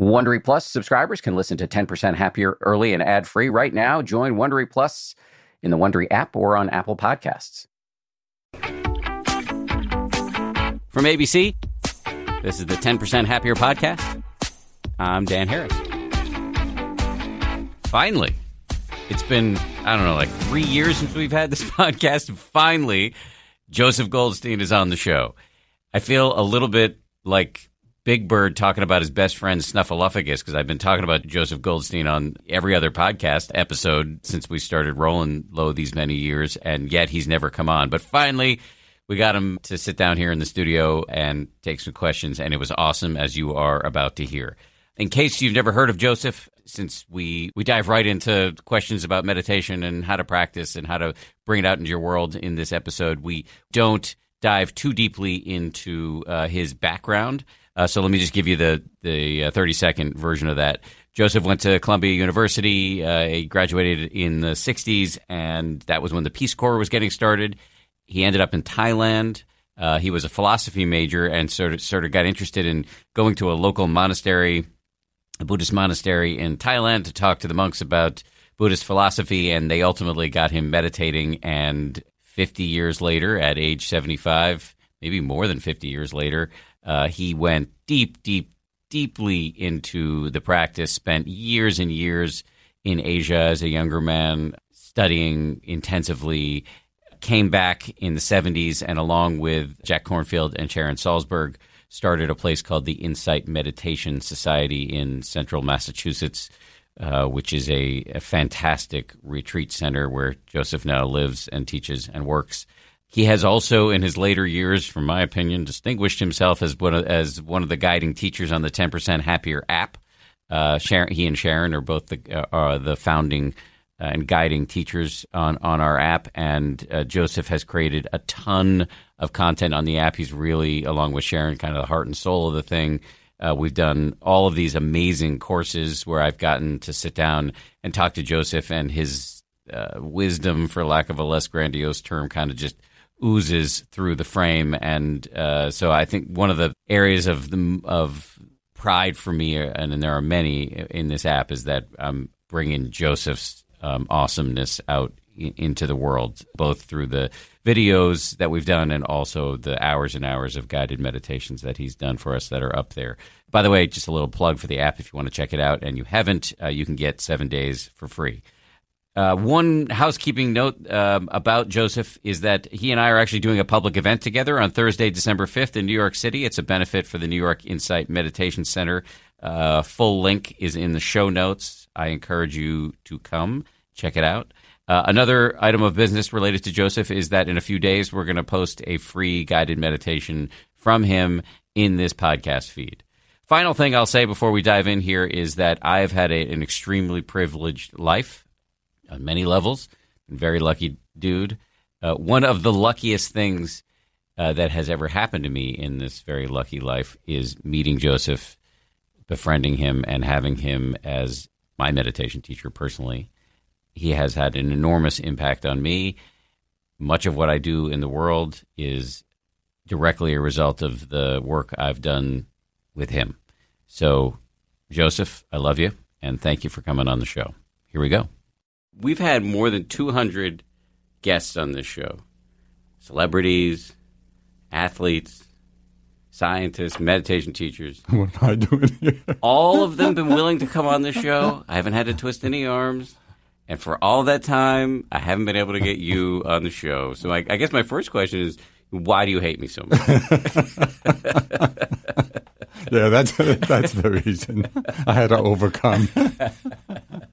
Wondery Plus subscribers can listen to 10% Happier early and ad free right now. Join Wondery Plus in the Wondery app or on Apple Podcasts. From ABC, this is the 10% Happier podcast. I'm Dan Harris. Finally, it's been, I don't know, like three years since we've had this podcast. Finally, Joseph Goldstein is on the show. I feel a little bit like Big Bird talking about his best friend Snuffleupagus because I've been talking about Joseph Goldstein on every other podcast episode since we started rolling low these many years, and yet he's never come on. But finally, we got him to sit down here in the studio and take some questions, and it was awesome, as you are about to hear. In case you've never heard of Joseph, since we, we dive right into questions about meditation and how to practice and how to bring it out into your world in this episode, we don't dive too deeply into uh, his background. Uh, so let me just give you the the uh, 30 second version of that. Joseph went to Columbia University. Uh, he graduated in the 60s, and that was when the Peace Corps was getting started. He ended up in Thailand. Uh, he was a philosophy major and sort of sort of got interested in going to a local monastery, a Buddhist monastery in Thailand, to talk to the monks about Buddhist philosophy. And they ultimately got him meditating. And 50 years later, at age 75, maybe more than 50 years later, uh, he went deep, deep, deeply into the practice, spent years and years in Asia as a younger man, studying intensively, came back in the 70s, and along with Jack Kornfield and Sharon Salzberg, started a place called the Insight Meditation Society in central Massachusetts. Uh, which is a, a fantastic retreat center where Joseph now lives and teaches and works. He has also, in his later years, from my opinion, distinguished himself as one of, as one of the guiding teachers on the 10% Happier app. Uh, Sharon, he and Sharon are both the uh, are the founding uh, and guiding teachers on, on our app. And uh, Joseph has created a ton of content on the app. He's really, along with Sharon, kind of the heart and soul of the thing. Uh, we've done all of these amazing courses where I've gotten to sit down and talk to Joseph, and his uh, wisdom, for lack of a less grandiose term, kind of just oozes through the frame. And uh, so I think one of the areas of the of pride for me, and, there are many in this app, is that I'm bringing Joseph's um, awesomeness out into the world, both through the videos that we've done and also the hours and hours of guided meditations that he's done for us that are up there. By the way, just a little plug for the app if you want to check it out and you haven't, uh, you can get seven days for free. Uh, one housekeeping note um, about Joseph is that he and I are actually doing a public event together on Thursday, December 5th in New York City. It's a benefit for the New York Insight Meditation Center. Uh, full link is in the show notes. I encourage you to come check it out. Uh, another item of business related to Joseph is that in a few days we're going to post a free guided meditation from him in this podcast feed. Final thing I'll say before we dive in here is that I've had a, an extremely privileged life on many levels. Very lucky dude. Uh, one of the luckiest things uh, that has ever happened to me in this very lucky life is meeting Joseph, befriending him, and having him as my meditation teacher personally. He has had an enormous impact on me. Much of what I do in the world is directly a result of the work I've done with him. So, Joseph, I love you, and thank you for coming on the show. Here we go we've had more than 200 guests on this show celebrities, athletes, scientists, meditation teachers. What am I doing here? all of them been willing to come on the show. I haven't had to twist any arms. And for all that time, I haven't been able to get you on the show. So I, I guess my first question is, why do you hate me so much? yeah, that's that's the reason I had to overcome.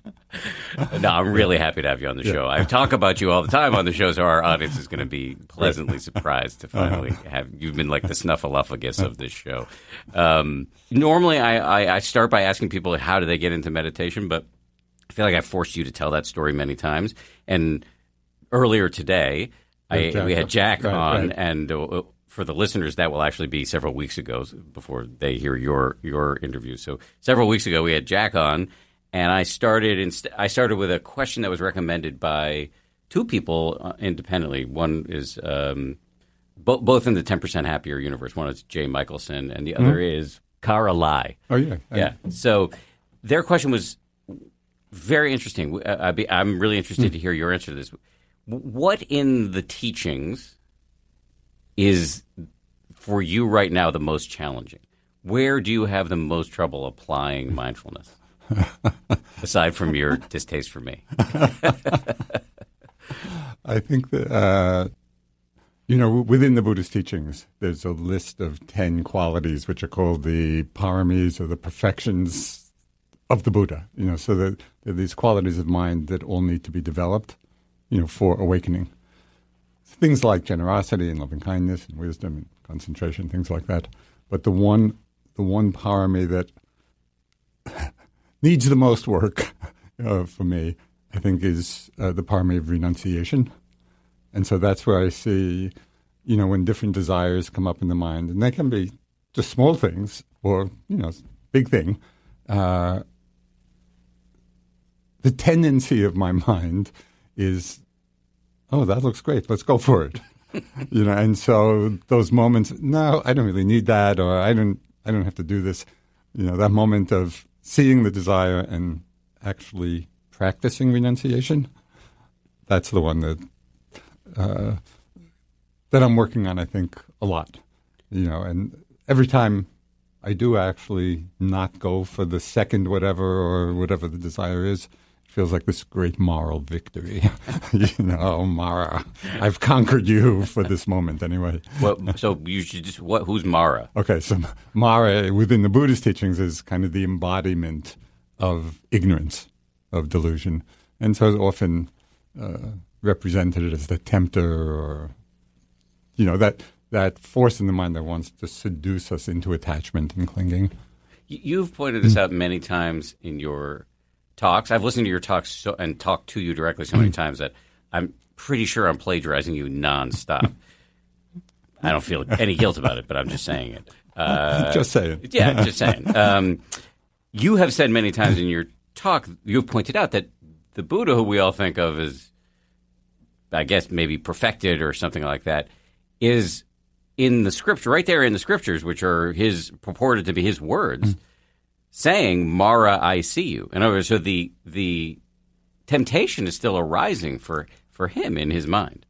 no, I'm really happy to have you on the show. I talk about you all the time on the show, so our audience is going to be pleasantly surprised to finally uh-huh. have you've been like the snuffleupagus of this show. Um, normally, I, I, I start by asking people how do they get into meditation, but I feel like I forced you to tell that story many times. And earlier today, I, we had Jack right, on, right. and uh, for the listeners, that will actually be several weeks ago before they hear your your interview. So several weeks ago, we had Jack on and I started inst- I started with a question that was recommended by two people uh, independently. One is um, bo- both in the ten percent happier universe. One is Jay Michaelson, and the mm-hmm. other is Kara Lai. Oh yeah, Yeah. So their question was very interesting. Uh, I'd be, I'm really interested to hear your answer to this. What in the teachings is for you right now the most challenging? Where do you have the most trouble applying mindfulness? Aside from your distaste for me. I think that uh, you know within the Buddhist teachings, there's a list of ten qualities which are called the paramis or the perfections of the Buddha. You know, so that there are these qualities of mind that all need to be developed, you know, for awakening. Things like generosity and loving kindness and wisdom and concentration, things like that. But the one, the one parami that needs the most work uh, for me, I think, is uh, the parami of renunciation. And so that's where I see, you know, when different desires come up in the mind, and they can be just small things or, you know, big thing. Uh, the tendency of my mind is, oh, that looks great. Let's go for it. you know, and so those moments, no, I don't really need that, or I don't, I don't have to do this. You know, that moment of seeing the desire and actually practicing renunciation, that's the one that uh, that I'm working on. I think a lot. You know, and every time I do actually not go for the second whatever or whatever the desire is, feels like this great moral victory. you know, oh, Mara, I've conquered you for this moment anyway. Well, so you should just what? Who's Mara? Okay, so Mara within the Buddhist teachings is kind of the embodiment of ignorance, of delusion, and so it's often uh, represented as the tempter, or you know that that force in the mind that wants to seduce us into attachment and clinging. You've pointed this out many times in your talks. I've listened to your talks so, and talked to you directly so many times that I'm pretty sure I'm plagiarizing you nonstop. I don't feel any guilt about it, but I'm just saying it. Uh, Just saying. yeah, just saying. Um, you have said many times in your talk, you've pointed out that the Buddha, who we all think of as, I guess, maybe perfected or something like that, is in the scripture, right there in the scriptures, which are his purported to be his words, saying, "Mara, I see you." In other words, so the the temptation is still arising for for him in his mind.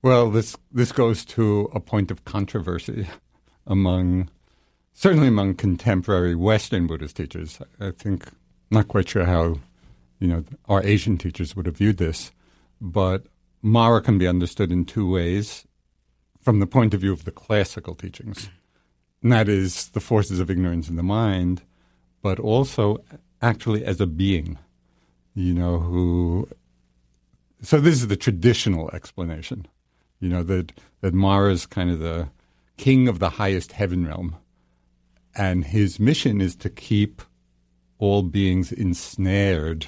Well, this this goes to a point of controversy among certainly among contemporary Western Buddhist teachers. I think not quite sure how you know our Asian teachers would have viewed this, but Mara can be understood in two ways from the point of view of the classical teachings. And that is the forces of ignorance in the mind, but also actually as a being, you know, who. So this is the traditional explanation, you know, that, that Mara is kind of the king of the highest heaven realm. And his mission is to keep all beings ensnared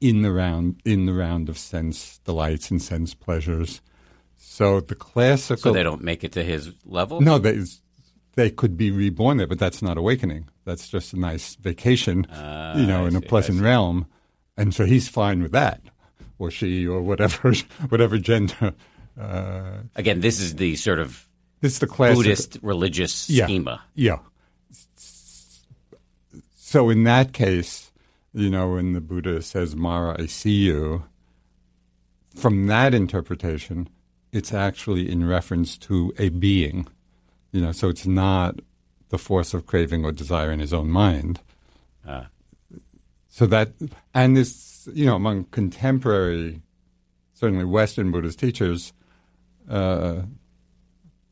in the round in the round of sense delights and sense pleasures. So the classical So they don't make it to his level. no, they they could be reborn there, but that's not awakening. That's just a nice vacation, you know, I in a see, pleasant realm, and so he's fine with that, or she, or whatever, whatever gender. Uh, Again, this is the sort of this is the classic Buddhist religious Yeah. schema. Yeah. So in that case, you know, when the Buddha says, Mara, I see you, from that interpretation, it's actually in reference to a being. You know, so it's not the force of craving or desire in his own mind. Ah. So that, and this, you know, among contemporary, certainly Western Buddhist teachers, uh,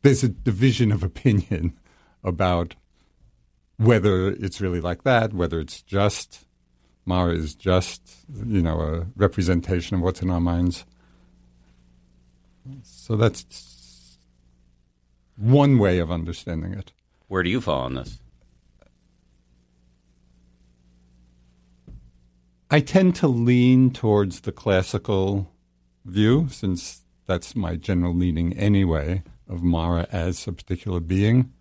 there's a division of opinion about whether it's really like that, whether it's just Mara is just, you know, a representation of what's in our minds. So that's one way of understanding it. Where do you fall on this? I tend to lean towards the classical view, since that's my general meaning anyway, of Mara as a particular being.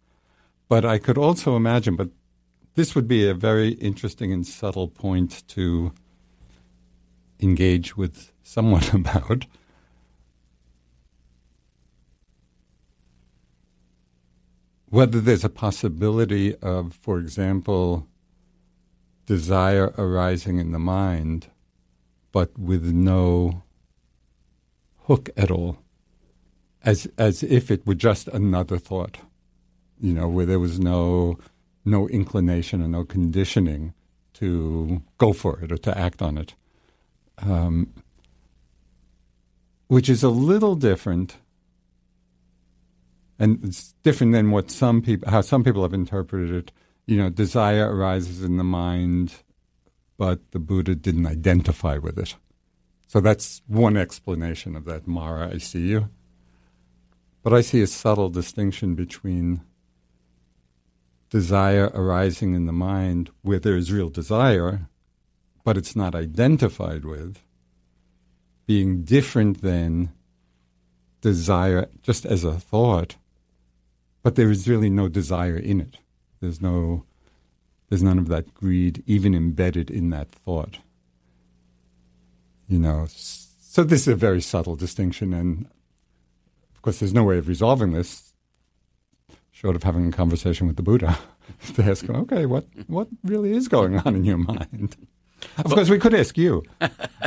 But I could also imagine, but this would be a very interesting and subtle point to engage with someone about. Whether there's a possibility of, for example, desire arising in the mind, but with no hook at all, as as if it were just another thought, you know, where there was no no inclination and no conditioning to go for it or to act on it, um, which is a little different. And it's different than what some people, how some people have interpreted it. You know, desire arises in the mind, but the Buddha didn't identify with it. So that's one explanation of that Mara, I see you. But I see a subtle distinction between desire arising in the mind where there is real desire, but it's not identified with, being different than desire just as a thought, but there is really no desire in it. There's no there's none of that greed even embedded in that thought. You know, so this is a very subtle distinction, and of course, there's no way of resolving this short of having a conversation with the Buddha to ask him, okay, what what really is going on in your mind? Of course, we could ask you.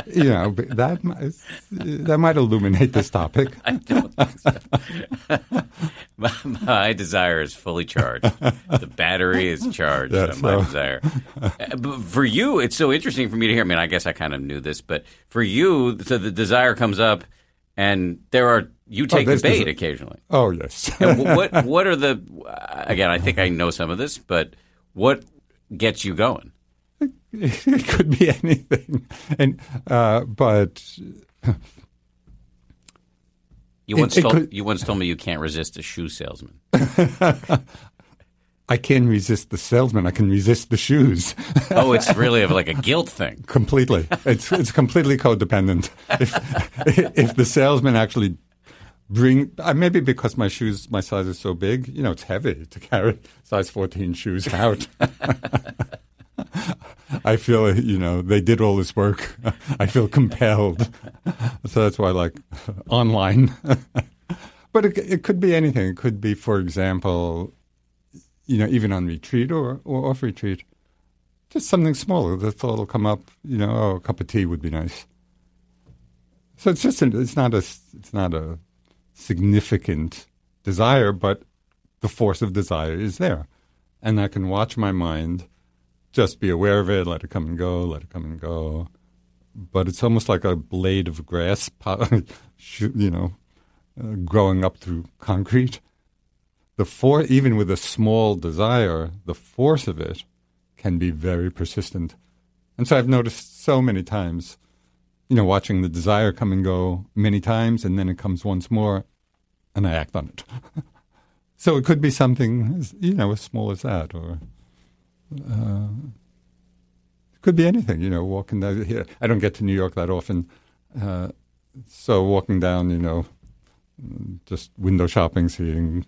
You know, that might, that might illuminate this topic. I don't think so. my, my, desire is fully charged. The battery is charged. Yeah, so. My desire. Uh, but for you, it's so interesting for me to hear. I mean, I guess I kind of knew this, but for you, so the desire comes up, and there are you oh, take oh, the bait occasionally. Oh yes. what what are the? Again, I think I know some of this, but what gets you going? It could be anything, and uh, but you once it, it told could, you once told me you can't resist a shoe salesman. I can resist the salesman. I can resist the shoes. oh, it's really like a guilt thing. completely. It's it's completely codependent. If if the salesman actually bring uh, maybe because my shoes my size is so big, you know, it's heavy to carry size 14 shoes out. I feel, you know, they did all this work. I feel compelled. so that's why I like online. but it, it could be anything. It could be, for example, you know, even on retreat or, or off retreat, just something smaller. The thought will come up, you know, oh, a cup of tea would be nice. So it's just, it's not a, it's not a significant desire, but the force of desire is there. And I can watch my mind just be aware of it, let it come and go, let it come and go. But it's almost like a blade of grass, you know, uh, growing up through concrete. The for, even with a small desire, the force of it can be very persistent. And so I've noticed so many times, you know, watching the desire come and go many times, and then it comes once more, and I act on it. so it could be something, you know, as small as that, or uh, it could be anything, you know, walking down here. I don't get to New York that often. Uh, so walking down, you know, just window shopping, seeing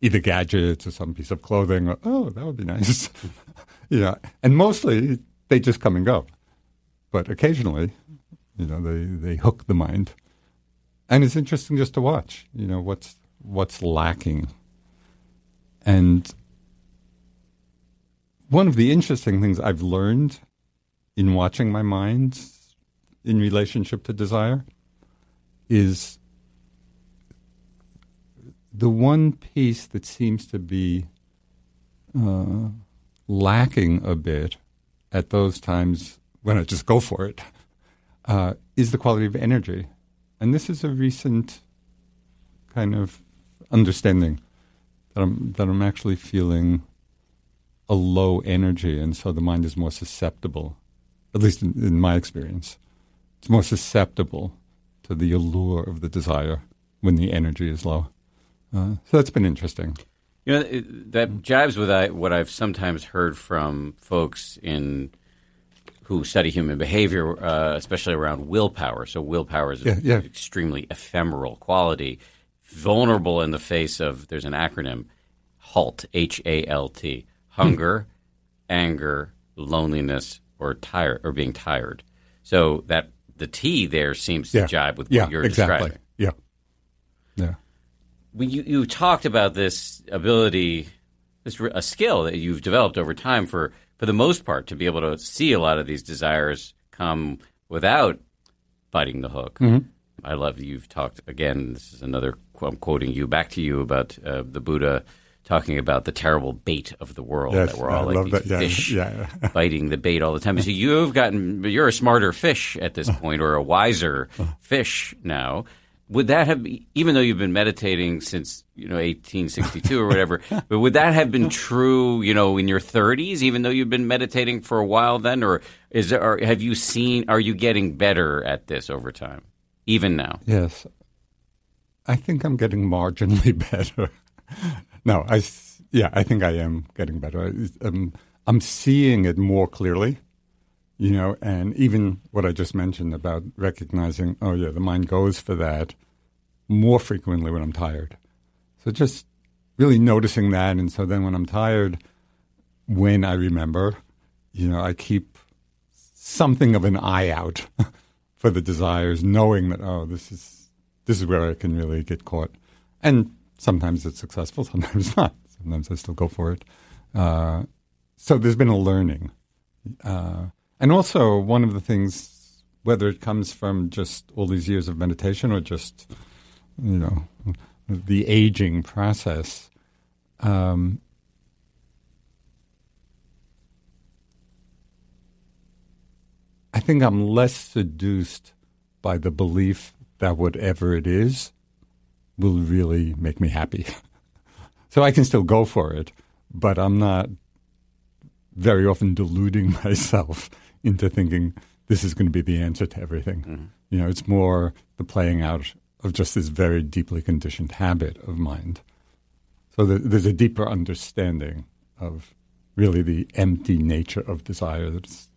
either gadgets or some piece of clothing. Or, oh, that would be nice. yeah. and mostly they just come and go. But occasionally, you know, they, they hook the mind. And it's interesting just to watch, you know, what's what's lacking. And one of the interesting things I've learned in watching my mind in relationship to desire is the one piece that seems to be uh, lacking a bit at those times when I just go for it uh, is the quality of energy. And this is a recent kind of understanding that I'm, that I'm actually feeling a low energy, and so the mind is more susceptible, at least in, in my experience. It's more susceptible to the allure of the desire when the energy is low. Uh, so that's been interesting. You know, it, that jives with I, what I've sometimes heard from folks in who study human behavior, uh, especially around willpower. So willpower is yeah, an yeah. extremely ephemeral quality, vulnerable in the face of. There's an acronym, HALT, H A L T hunger, anger, loneliness, or tired or being tired. So that the T there seems to yeah. jibe with yeah, what you're exactly. describing. Yeah. Yeah. when you you talked about this ability, this a skill that you've developed over time for for the most part to be able to see a lot of these desires come without biting the hook. Mm-hmm. I love you've talked again. This is another. I'm quoting you back to you about uh, the Buddha talking about the terrible bait of the world Yes, that we're all I like love these that. Yeah, fish yeah. biting the bait all the time. So you've gotten you're a smarter fish at this uh-huh. point, or a wiser uh-huh. fish now. Would that have, even though you've been meditating since you know 1862 or whatever, but would that have been true, you know, in your 30s, even though you've been meditating for a while then, or is there, or have you seen, are you getting better at this over time, even now? Yes. I think I'm getting marginally better. No, I yeah, I think I am getting better. Um, I'm seeing it more clearly, you know, and even what I just mentioned about recognizing, oh, yeah, the mind goes for that more frequently when I'm tired. So just really noticing that. And so then when I'm tired, when I remember, you know, I keep something of an eye out for the desires, knowing that oh, this is this is where I can really get caught. And sometimes it's successful, sometimes not. Sometimes I still go for it. Uh, so there's been a learning, uh, and also one of the things, whether it comes from just all these years of meditation or just you know the aging process. Um, I think I'm less seduced by the belief that whatever it is will really make me happy. so I can still go for it, but I'm not very often deluding myself into thinking this is going to be the answer to everything. Mm-hmm. You know, it's more the playing out of just this very deeply conditioned habit of mind. So there- there's a deeper understanding of really the empty nature of desire that it's,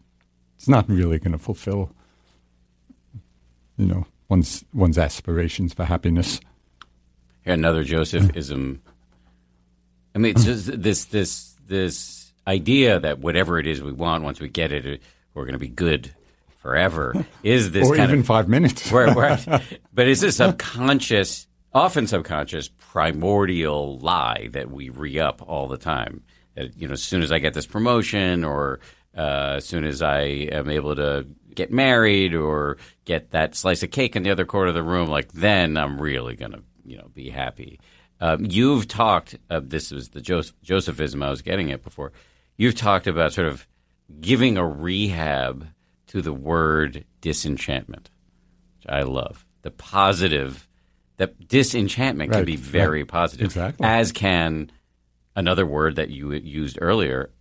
it's not really going to fulfill, you know, one's one's aspirations for happiness. Another Josephism. I mean, it's just this this this idea that whatever it is we want, once we get it, we're going to be good forever. Is this or kind even of five minutes. But it's a subconscious, often subconscious, primordial lie that we re up all the time. That you know, as soon as I get this promotion, or uh, as soon as I am able to get married, or get that slice of cake in the other corner of the room, like then I'm really gonna, you know, be happy. Um, you've talked. Uh, this was the Joseph, Josephism I was getting at before. You've talked about sort of giving a rehab to the word disenchantment which I love. The positive, that disenchantment can be very right. positive, Exactly. as can another word that you used earlier,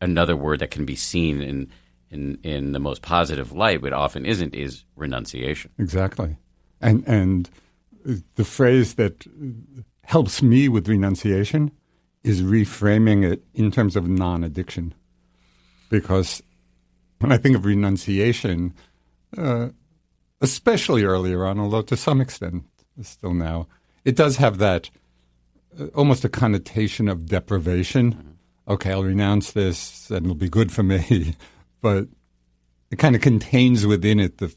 another word that can be seen in in in the most positive light, but often isn't, is renunciation. Exactly. And and the phrase that helps me with renunciation is reframing it in terms of non-addiction. Because when I think of renunciation, uh, especially earlier on, although to some extent still now, it does have that uh, almost a connotation of deprivation. Okay, I'll renounce this and it'll be good for me. but it kind of contains within it the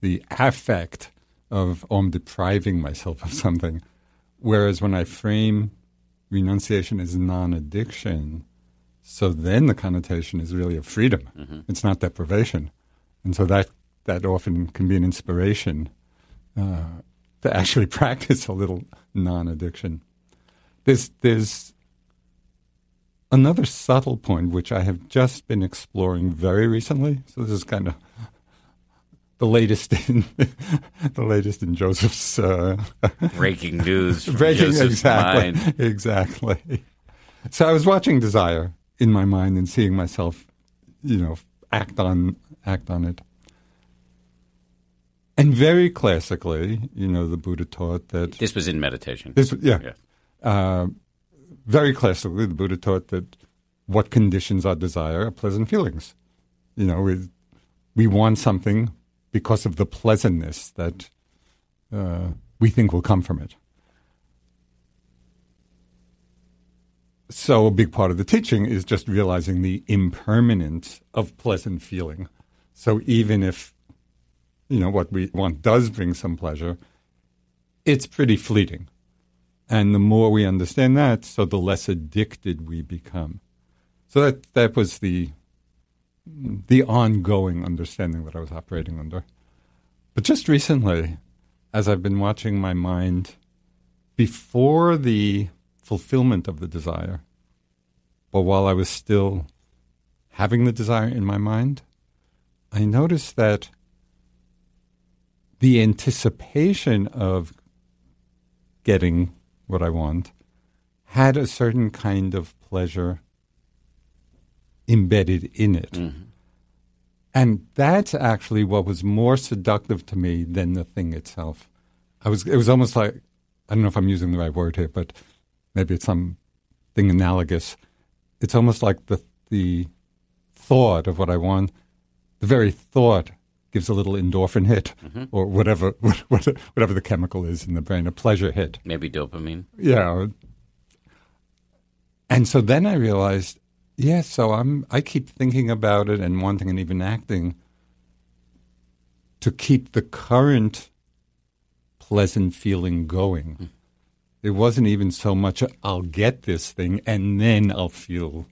the affect of oh, I'm depriving myself of something. Whereas when I frame renunciation as non-addiction, so then the connotation is really of freedom. It's not deprivation, and so that that often can be an inspiration uh, to actually practice a little non-addiction. There's there's another subtle point which I have just been exploring very recently. So this is kind of the latest in the latest in Joseph's uh, Breaking news breaking Joseph's exactly mind. exactly. So I was watching Desire in my mind and seeing myself, you know, act on act on it. And very classically, you know, the Buddha taught that This was in meditation. this, yeah, Yeah. uh, very classically, the Buddha taught that what conditions our desire are pleasant feelings. You know, we, we want something because of the pleasantness that uh, we think will come from it. So, a big part of the teaching is just realizing the impermanence of pleasant feeling. So, even if, you know, what we want does bring some pleasure, it's pretty fleeting And the more we understand that, so the less addicted we become. So that that was the the ongoing understanding that I was operating under. But just recently, as I've been watching my mind before the fulfillment of the desire, but while I was still having the desire in my mind, I noticed that the anticipation of getting what I want had a certain kind of pleasure embedded in it. Mm-hmm. And that's actually what was more seductive to me than the thing itself. I was it was almost like I don't know if I'm using the right word here, but maybe it's something analogous. It's almost like the the thought of what I want, the very thought gives a little endorphin hit Mm-hmm. or whatever whatever the chemical is in the brain, a pleasure hit. Maybe dopamine. Yeah. And so then I realized, yeah, so I'm I keep thinking about it and wanting and even acting to keep the current pleasant feeling going. It wasn't even so much I'll get this thing and then I'll feel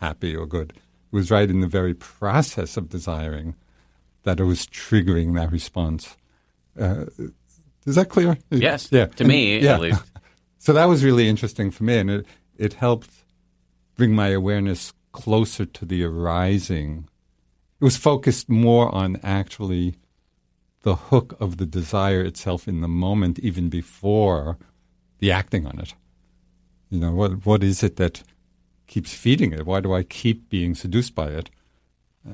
happy or good. It was right in the very process of desiring that it was triggering that response. Uh, is that clear? Yes. Yeah. To me, Yeah. at least. So that was really interesting for me, and it, it helped bring my awareness closer to the arising. It was focused more on actually the hook of the desire itself in the moment, even before the acting on it. You know, what what is it that keeps feeding it? Why do I keep being seduced by it?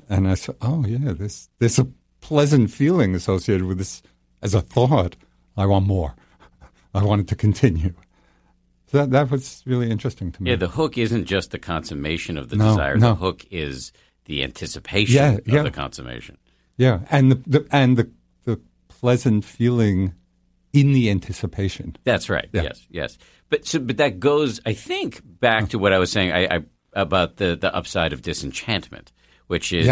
And I said, oh yeah, this there's a pleasant feeling associated with this as a thought. I want more. I want it to continue. So that that was really interesting to me. Yeah, the hook isn't just the consummation of the No, desire. no. The hook is the anticipation Yeah, of yeah. the consummation. yeah, and the, the and the the pleasant feeling in the anticipation. That's right. Yeah. Yes, yes. But so, but that goes, I think, back to what I was saying I, I, about the the upside of disenchantment, which is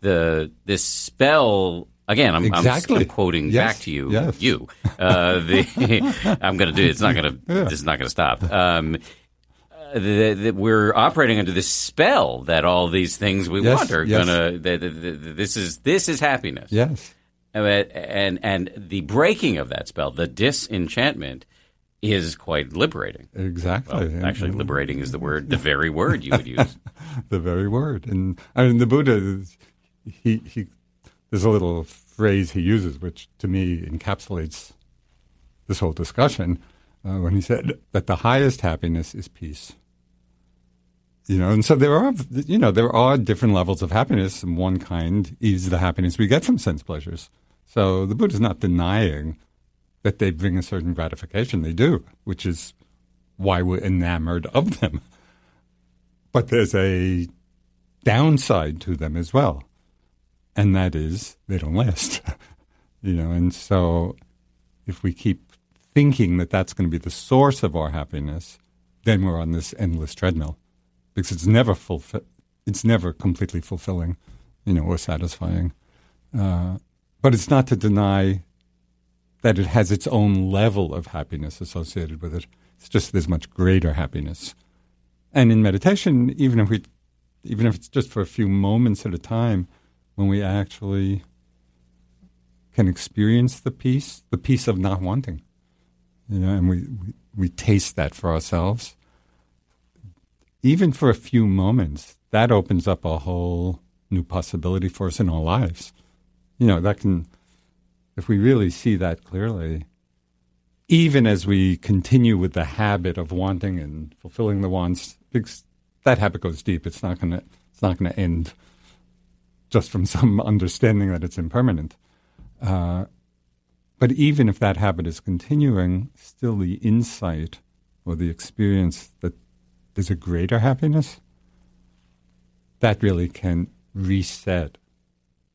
the this spell. Again, I'm, I'm- I'm, quoting Yes, back to you. yes. You. Uh, the I'm going to do. It's not going to. Yeah. This is not going to stop. Um, uh, that we're operating under this spell that all these things we Yes, want are yes. going to. That, that, that, this is this is happiness. Yes. Uh, and and the breaking of that spell, the disenchantment, is quite liberating. Exactly. Well, actually, And- liberating is the word, the very word you would use. the very word. And I mean, the Buddha, he he. There's a little phrase he uses, which to me encapsulates this whole discussion, uh, when he said that the highest happiness is peace. You know, and so there are, you know, there are different levels of happiness, and one kind is the happiness we get from sense pleasures. So the Buddha's not denying that they bring a certain gratification. They do, which is why we're enamored of them. But there's a downside to them as well, and that is they don't last. you know, and so if we keep thinking that that's going to be the source of our happiness, then we're on this endless treadmill because it's never fulfi- it's never completely fulfilling, you know, or satisfying. Uh, but it's not to deny that it has its own level of happiness associated with it. It's just there's much greater happiness. And in meditation, even if we, even if it's just for a few moments at a time, when we actually can experience the peace, the peace of not wanting, you know, and we, we, we taste that for ourselves, even for a few moments, that opens up a whole new possibility for us in our lives. You know, that can, if we really see that clearly, even as we continue with the habit of wanting and fulfilling the wants, that habit goes deep. It's not gonna it's not gonna end just from some understanding that it's impermanent. Uh, but even if that habit is continuing, still the insight or the experience that there's a greater happiness, that really can reset,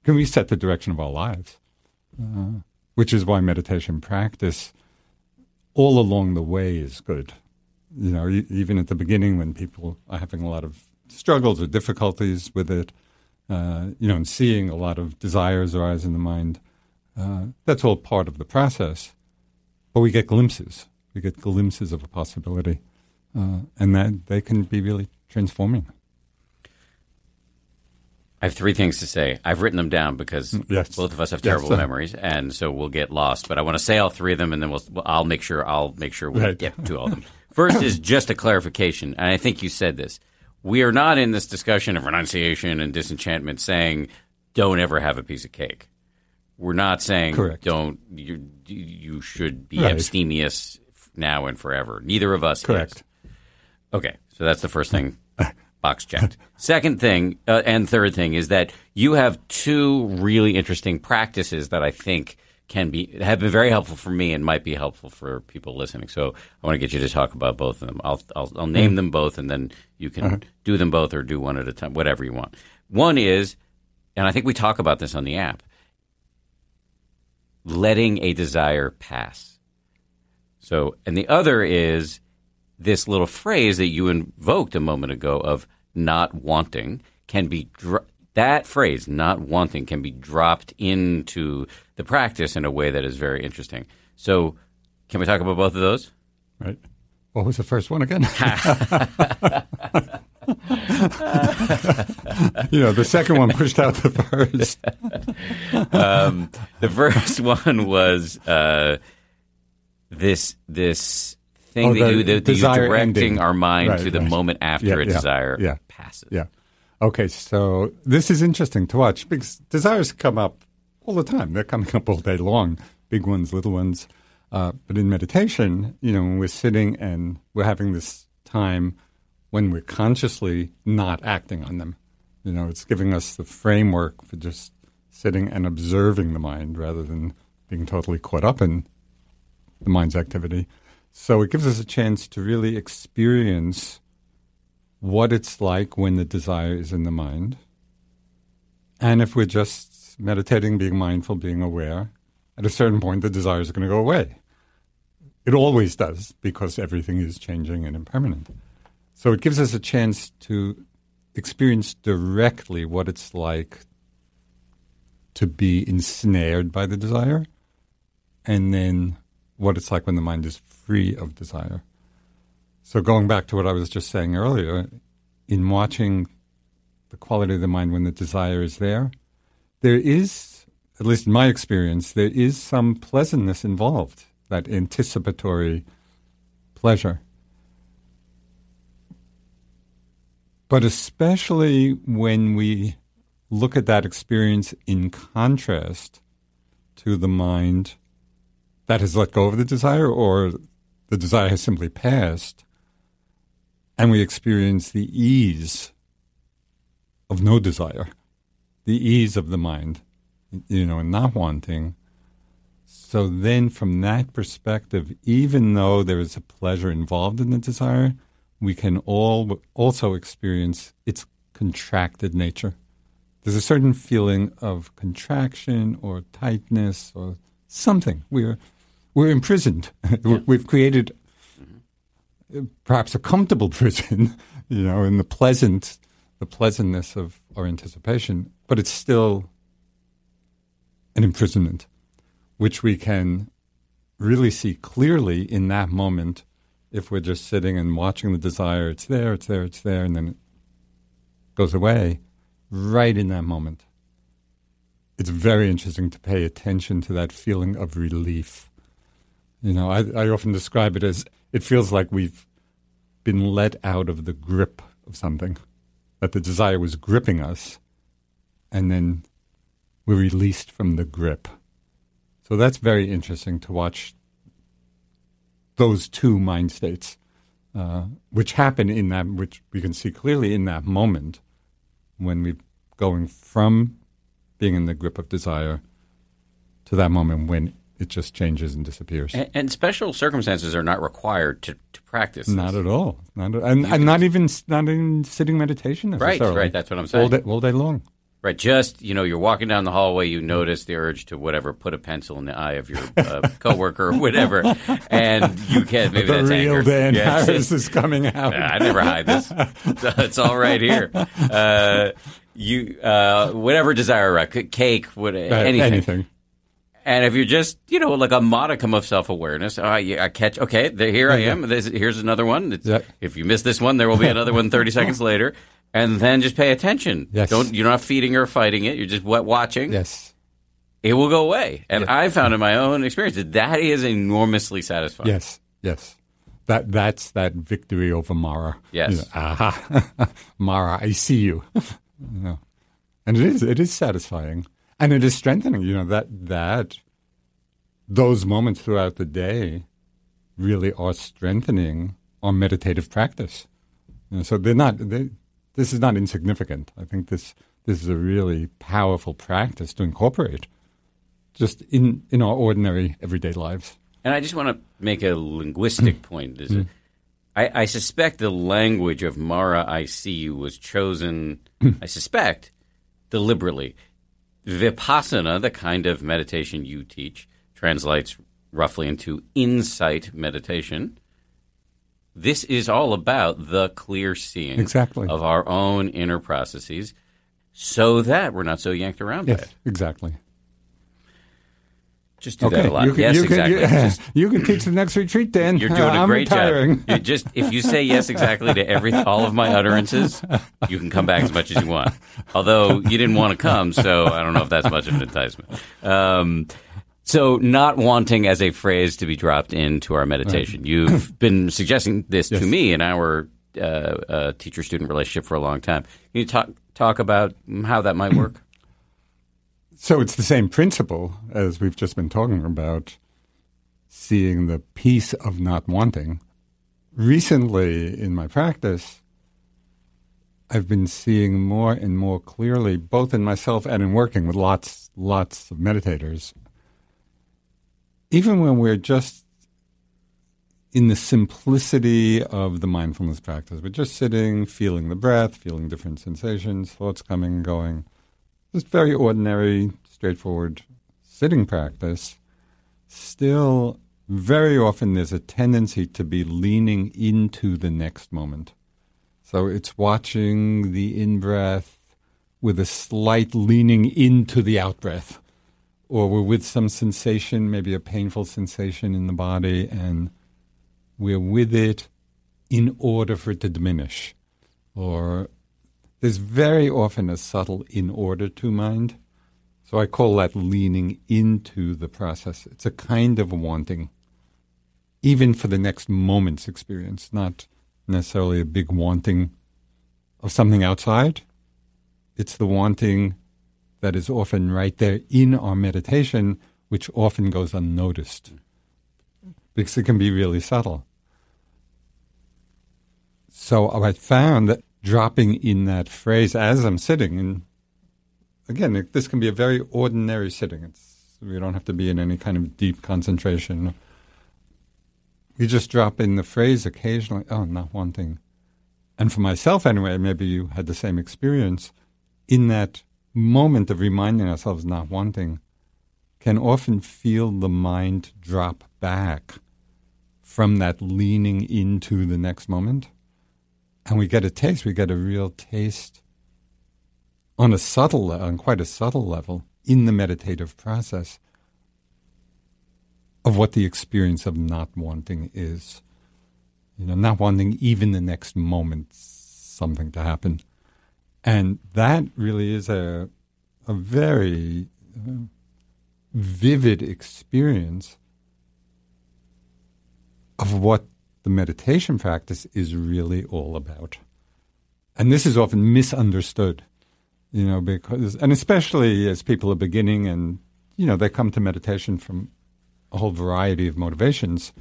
can reset the direction of our lives. Uh, which is why meditation practice all along the way is good. You know, even at the beginning when people are having a lot of struggles or difficulties with it, uh, you know, and seeing a lot of desires arise in the mind, uh, that's all part of the process. But we get glimpses. We get glimpses of a possibility, uh, and that they can be really transforming. I have three things to say. I've written them down because Mm, yes. both of us have terrible sir. memories, and so we'll get lost. But I want to say all three of them, and then we'll. I'll make sure. I'll make sure we Right. get to all of them. First is just a clarification, and I think you said this. We are not in this discussion of renunciation and disenchantment saying don't ever have a piece of cake. We're not saying Correct. don't you you should be Right. abstemious now and forever. Neither of us. is. Correct. Okay, so that's the first thing. Box checked. Second thing uh, and third thing is that you have two really interesting practices that I think can be have been very helpful for me and might be helpful for people listening. So I want to get you to talk about both of them. I'll I'll, I'll name mm-hmm. them both and then you can mm-hmm. do them both or do one at a time, whatever you want. One is, and I think we talk about this on the app, letting a desire pass. So, and the other is this little phrase that you invoked a moment ago of not wanting can be dro- that phrase not wanting can be dropped into the practice in a way that is very interesting. So, can we talk about both of those? Right. What was the first one again? you know, the second one pushed out the first. Um, the first one was uh, this this thing Oh, that you that you directing ending. our mind Right, to the right. moment after Yeah, a yeah, desire yeah. passes. Yeah. Okay, so this is interesting to watch because desires come up all the time. They're coming up all day long, big ones, little ones. Uh, but in meditation, you know, when we're sitting and we're having this time when we're consciously not acting on them, you know, it's giving us the framework for just sitting and observing the mind rather than being totally caught up in the mind's activity. So it gives us a chance to really experience what it's like when the desire is in the mind. And if we're just meditating, being mindful, being aware, at a certain point the desire is going to go away. It always does because everything is changing and impermanent. So it gives us a chance to experience directly what it's like to be ensnared by the desire and then what it's like when the mind is free of desire. So going back to what I was just saying earlier, in watching the quality of the mind when the desire is there, there is, at least in my experience, there is some pleasantness involved, that anticipatory pleasure. But especially when we look at that experience in contrast to the mind that has let go of the desire or the desire has simply passed, and we experience the ease of no desire, the ease of the mind, you know, and not wanting. So then, from that perspective, even though there is a pleasure involved in the desire, we can all also experience its contracted nature. There's a certain feeling of contraction or tightness or something. We're we're imprisoned. We've created mm-hmm. perhaps a comfortable prison, you know, in the pleasant, the pleasantness of our anticipation, but it's still an imprisonment, which we can really see clearly in that moment if we're just sitting and watching the desire. It's there, it's there, it's there, and then it goes away right in that moment. It's very interesting to pay attention to that feeling of relief. You know, I, I often describe it as it feels like we've been let out of the grip of something, that the desire was gripping us, and then we're released from the grip. So that's very interesting to watch those two mind states, uh, which happen in that, which we can see clearly in that moment when we're going from being in the grip of desire to that moment when it just changes and disappears. And, and special circumstances are not required to, to practice. Not this. at all. Not at, and, and not even not in sitting meditation Right, right, that's what I'm All saying. day, all day long. Right, just you know, you're walking down the hallway, you notice the urge to whatever, put a pencil in the eye of your uh, coworker or whatever, and you can maybe the that's real anger. Dan Yes. Harris is coming out. I never hide this. It's all right here. Uh, you, uh, whatever desire, cake, what, Uh, anything. anything. And if you're just, you know, like a modicum of self awareness, oh, I, I catch, okay, there, here I am. This, here's another one. If you miss this one, there will be another one 30 seconds later. And then just pay attention. Yes. Don't you're not feeding or fighting it. You're just watching. Yes. It will go away. And I found in my own experience that that is enormously satisfying. Yes. Yes. That that's that victory over Mara. Yes. You know, aha, Mara, I see you. You know. And it is it is satisfying, and it is strengthening. You know that that those moments throughout the day really are strengthening our meditative practice. You know, so they're not. They, this is not insignificant. I think this this is a really powerful practice to incorporate, just in in our ordinary everyday lives. And I just want to make a linguistic point. Is mm-hmm. it, I, I suspect the language of Mara I see you was chosen, I suspect, deliberately. Vipassana, the kind of meditation you teach, translates roughly into insight meditation. This is all about the clear seeing Exactly. of our own inner processes so that we're not so yanked around by Yes, it. exactly. Just do that a lot. You can, yes, you can, exactly. You, Just- you can teach the next retreat, Dan. You're doing a I'm great retiring. job. You just if you say yes exactly to every all of my utterances, you can come back as much as you want. Although you didn't want to come, so I don't know if that's much of an enticement. Um, so, not wanting as a phrase to be dropped into our meditation. You've been suggesting this to me in our uh, uh, teacher-student relationship for a long time. Can you talk talk about how that might work? So it's the same principle as we've just been talking about, seeing the peace of not wanting. Recently in my practice, I've been seeing more and more clearly, both in myself and in working with lots, lots of meditators, even when we're just in the simplicity of the mindfulness practice, we're just sitting, feeling the breath, feeling different sensations, thoughts coming and going just very ordinary, straightforward sitting practice, still very often there's a tendency to be leaning into the next moment. So it's watching the in breath with a slight leaning into the out breath, or we're with some sensation, maybe a painful sensation in the body, and we're with it in order for it to diminish, or there's very often a subtle in order to mind. So I call that leaning into the process. It's a kind of wanting, even for the next moment's experience, not necessarily a big wanting of something outside. It's the wanting that is often right there in our meditation, which often goes unnoticed because it can be really subtle. So I found that dropping in that phrase as I'm sitting, and again, this can be a very ordinary sitting. It's we don't have to be in any kind of deep concentration. You just drop in the phrase occasionally. Oh, not wanting. And for myself, anyway, maybe you had the same experience. In that moment of reminding ourselves not wanting, can often feel the mind drop back from that leaning into the next moment and we get a taste. We get a real taste on a subtle, on quite a subtle level, in the meditative process of what the experience of not wanting is. You know, not wanting even the next moment something to happen, and that really is a a very uh, vivid experience of what the meditation practice is really all about. And this is often misunderstood, you know, because, and especially as people are beginning and, you know, they come to meditation from a whole variety of motivations,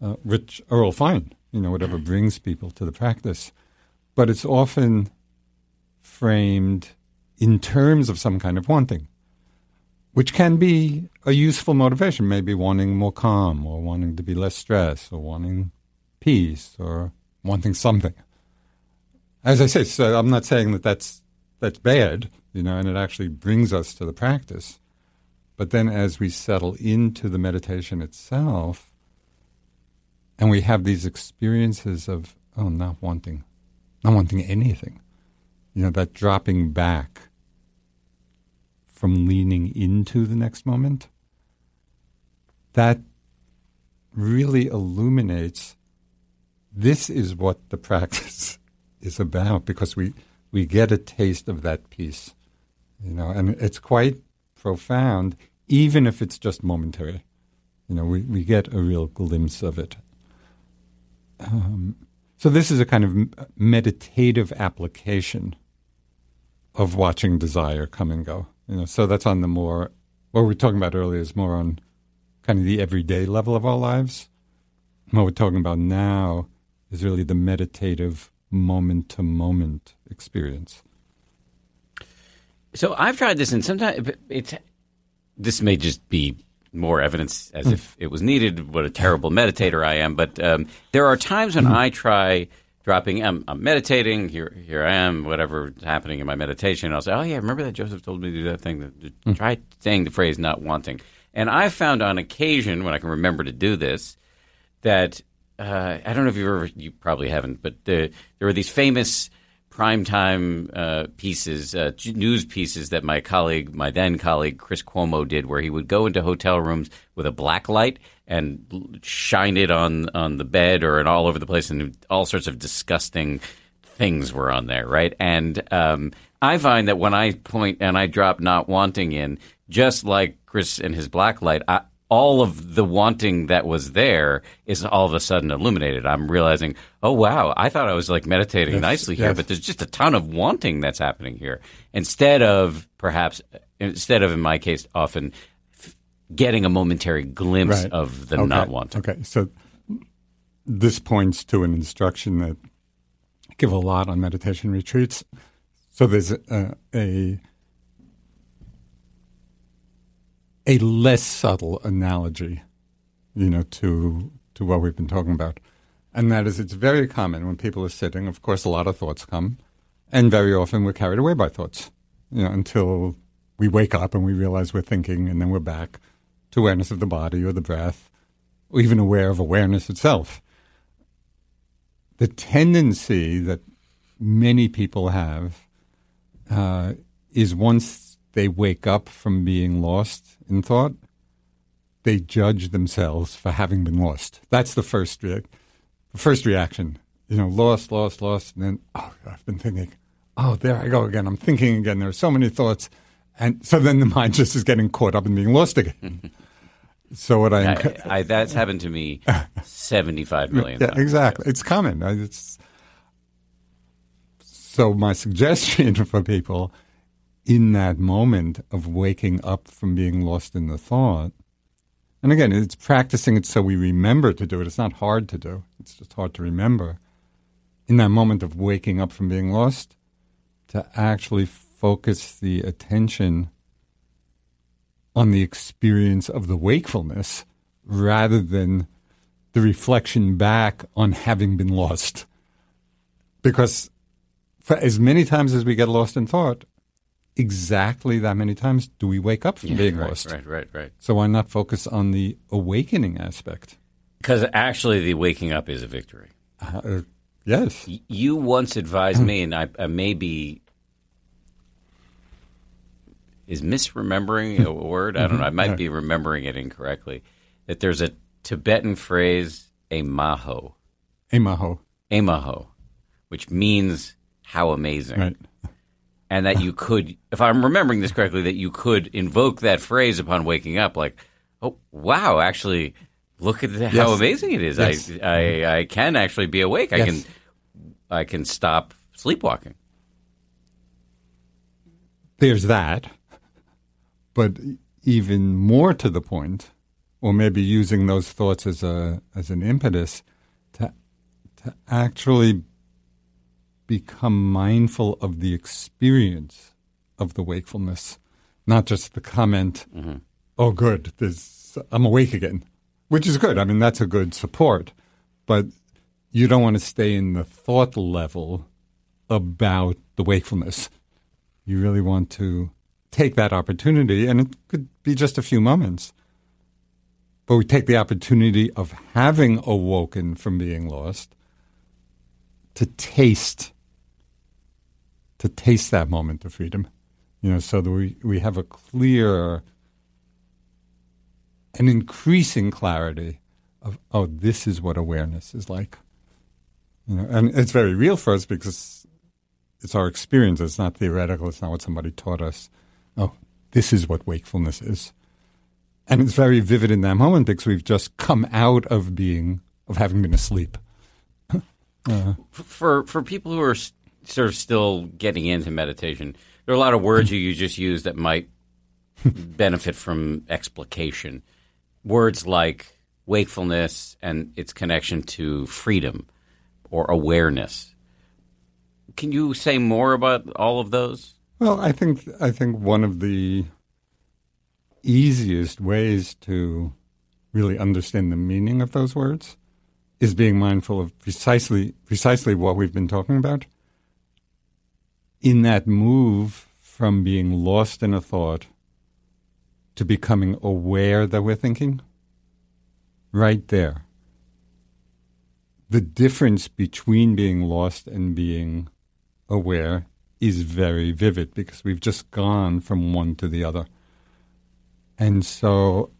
uh, which are all fine, you know, whatever brings people to the practice. But it's often framed in terms of some kind of wanting, which can be a useful motivation, maybe wanting more calm or wanting to be less stressed or wanting peace or wanting something. As I say, so I'm not saying that that's that's bad, you know, and it actually brings us to the practice. But then as we settle into the meditation itself and we have these experiences of oh not wanting not wanting anything. You know, that dropping back from leaning into the next moment that really illuminates this is what the practice is about because we, we get a taste of that peace, you know, and it's quite profound, even if it's just momentary. You know, we, we get a real glimpse of it. Um, so this is a kind of meditative application of watching desire come and go. You know, so that's on the more what we were talking about earlier is more on kind of the everyday level of our lives. What we're talking about now is really the meditative moment to moment experience. So I've tried this, and sometimes it's this may just be more evidence as Hmm. if it was needed. What a terrible meditator I am! But um, there are times when I try dropping. I'm, I'm meditating. Here, here I am. Whatever's happening in my meditation, I'll say, "Oh yeah, remember that Joseph told me to do that thing. That, Hmm. Try saying the phrase "not wanting." And I found on occasion when I can remember to do this that uh, I don't know if you ever, you probably haven't, but the, there were these famous primetime uh, pieces, uh, news pieces that my colleague, my then colleague Chris Cuomo did, where he would go into hotel rooms with a black light and shine it on on the bed or in all over the place, and all sorts of disgusting things were on there, right? And um, I find that when I point and I drop not wanting in, just like Chris and his black light, I, all of the wanting that was there is all of a sudden illuminated. I'm realizing, oh wow, I thought I was like meditating nicely here, yes. but there's just a ton of wanting that's happening here. Instead of perhaps, instead of in my case, often getting a momentary glimpse Right. of the Okay. not wanting. Okay, so this points to an instruction that I give a lot on meditation retreats. So there's a, a a less subtle analogy, you know, to to what we've been talking about, and that is it's very common when people are sitting. Of course, a lot of thoughts come, and very often we're carried away by thoughts, you know, until we wake up and we realize we're thinking, and then we're back to awareness of the body or the breath, or even aware of awareness itself. The tendency that many people have uh, is once they wake up from being lost in thought, they judge themselves for having been lost. That's the first rea- the first reaction. You know, lost, lost, lost, and then oh, I've been thinking. Oh, there I go again. I'm thinking again. There are so many thoughts, and so then the mind just is getting caught up in being lost again. so what I, I, I, that's happened to me 75 million yeah, times. exactly. It's common. It's, so my suggestion for people in that moment of waking up from being lost in the thought, and again, it's practicing it so we remember to do it. It's not hard to do. It's just hard to remember. In that moment of waking up from being lost, to actually focus the attention on the experience of the wakefulness rather than the reflection back on having been lost. Because for as many times as we get lost in thought, exactly that many times do we wake up from Yeah, being right, lost. Right, right, right. So why not focus on the awakening aspect? Because actually, the waking up is a victory. Uh, yes. Y- You once advised me, and I, I may be is misremembering a word. I don't know. I might be remembering it incorrectly. That there's a Tibetan phrase, a maho, Emaho. emaho, which means how amazing. Right. And that you could, if I'm remembering this correctly, that you could invoke that phrase upon waking up, like, "Oh, wow! Actually, look at the, how amazing it is. Yes. I, I, I can actually be awake. I can, I can stop sleepwalking." There's that. But even more to the point, or maybe using those thoughts as a as an impetus to to actually become mindful of the experience of the wakefulness, not just the comment, mm-hmm. "Oh, good, I'm awake again," which is good. I mean, that's a good support, but you don't want to stay in the thought level about the wakefulness. You really want to take that opportunity, and it could be just a few moments. But we take the opportunity of having awoken from being lost to taste, to taste that moment of freedom, you know, so that we, we have a clear an increasing clarity of, oh, this is what awareness is like. You know, and it's very real for us because it's our experience. It's not theoretical. It's not what somebody taught us. Oh, this is what wakefulness is. And it's very vivid in that moment because we've just come out of being, of having been asleep. Uh, for, for people who are sort of still getting into meditation, there are a lot of words you just use that might benefit from explication. Words like wakefulness and its connection to freedom or awareness. Can you say more about all of those? Well, I think I think one of the easiest ways to really understand the meaning of those words is being mindful of precisely precisely what we've been talking about. In that move from being lost in a thought to becoming aware that we're thinking, right there. The difference between being lost and being aware is very vivid because we've just gone from one to the other. And so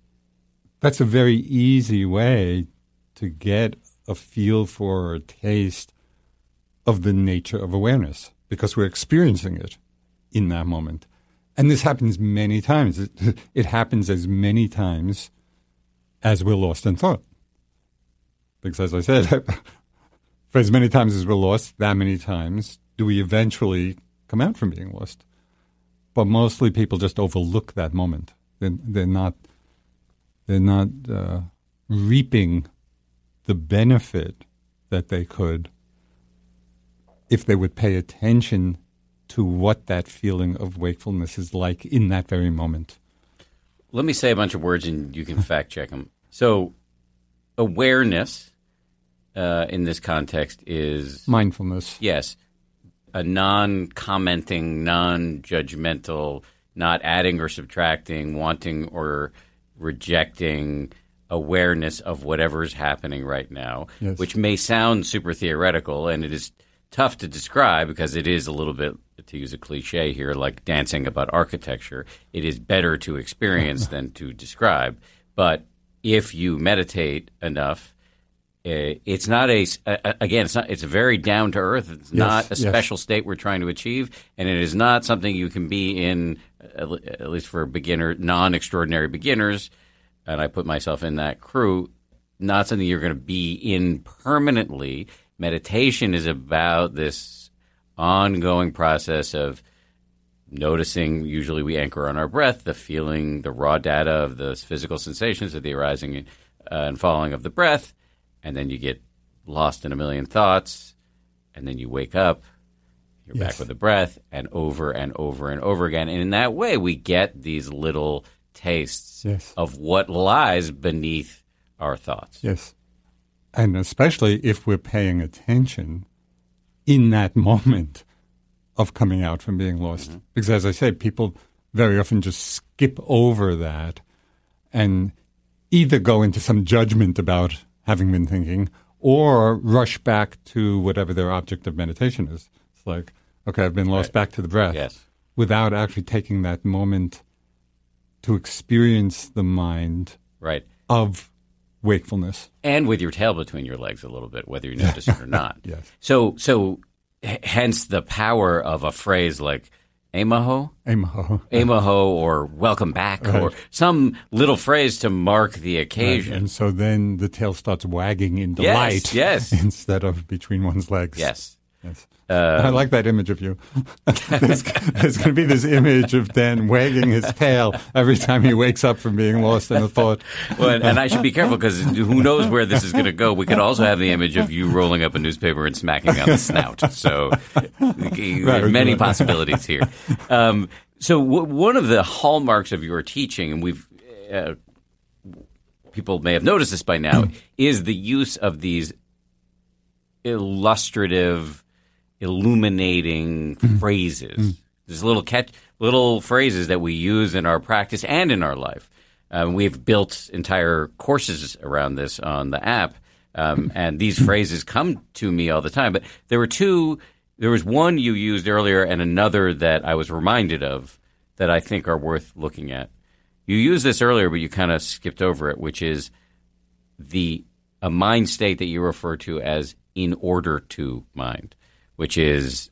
that's a very easy way to get a feel for or a taste of the nature of awareness because we're experiencing it in that moment. And this happens many times. It, it happens as many times as we're lost in thought. Because as I said, for as many times as we're lost, that many times do we eventually come out from being lost. But mostly people just overlook that moment. They're, they're not they're not uh, reaping the benefit that they could if they would pay attention to what that feeling of wakefulness is like in that very moment. Let me say a bunch of words and you can fact check them. So, awareness uh, in this context is mindfulness. Yes, a non-commenting, non-judgmental, not adding or subtracting, wanting or rejecting awareness of whatever is happening right now, yes. which may sound super theoretical, and it is tough to describe because it is a little bit, to use a cliche here, like dancing about architecture. It is better to experience than to describe. But if you meditate enough, uh, it's not a again. It's not. It's a very down to earth. It's yes, not a yes. special state we're trying to achieve, and it is not something you can be in. At least for beginner, non-extraordinary beginners, and I put myself in that crew. Not something you're going to be in permanently. Meditation is about this ongoing process of noticing. Usually, we anchor on our breath, the feeling, the raw data of the physical sensations of the arising uh, and falling of the breath and then you get lost in a million thoughts, and then you wake up, you're yes. back with the breath, and over and over and over again. And in that way, we get these little tastes yes. of what lies beneath our thoughts. Yes. And especially if we're paying attention in that moment of coming out from being lost. Mm-hmm. Because as I say, people very often just skip over that and either go into some judgment about having been thinking, or rush back to whatever their object of meditation is. It's like, okay, I've been lost right. back to the breath. Yes. Without actually taking that moment to experience the mind right. of wakefulness. And with your tail between your legs a little bit, whether you notice it or not. yes. So, so h- hence the power of a phrase like, Amaho? Amaho. Amaho or welcome back Right. or some little phrase to mark the occasion. Right. And so then the tail starts wagging in Yes, delight yes. instead of between one's legs. Yes. Yes. Uh, I like that image of you. there's there's going to be this image of Dan wagging his tail every time he wakes up from being lost in a thought. well, and, and I should be careful because who knows where this is going to go. We could also have the image of you rolling up a newspaper and smacking on the snout. So there's many possibilities here. Um, so w- one of the hallmarks of your teaching, and we've uh, people may have noticed this by now, is the use of these illustrative, illuminating phrases. There's little catch, little phrases that we use in our practice and in our life. Um, we've built entire courses around this on the app, um, and these phrases come to me all the time. But there were two. There was one you used earlier, and another that I was reminded of that I think are worth looking at. You You used this earlier, but you kind of skipped over it, which is the a mind state that you refer to as in order to mind, which is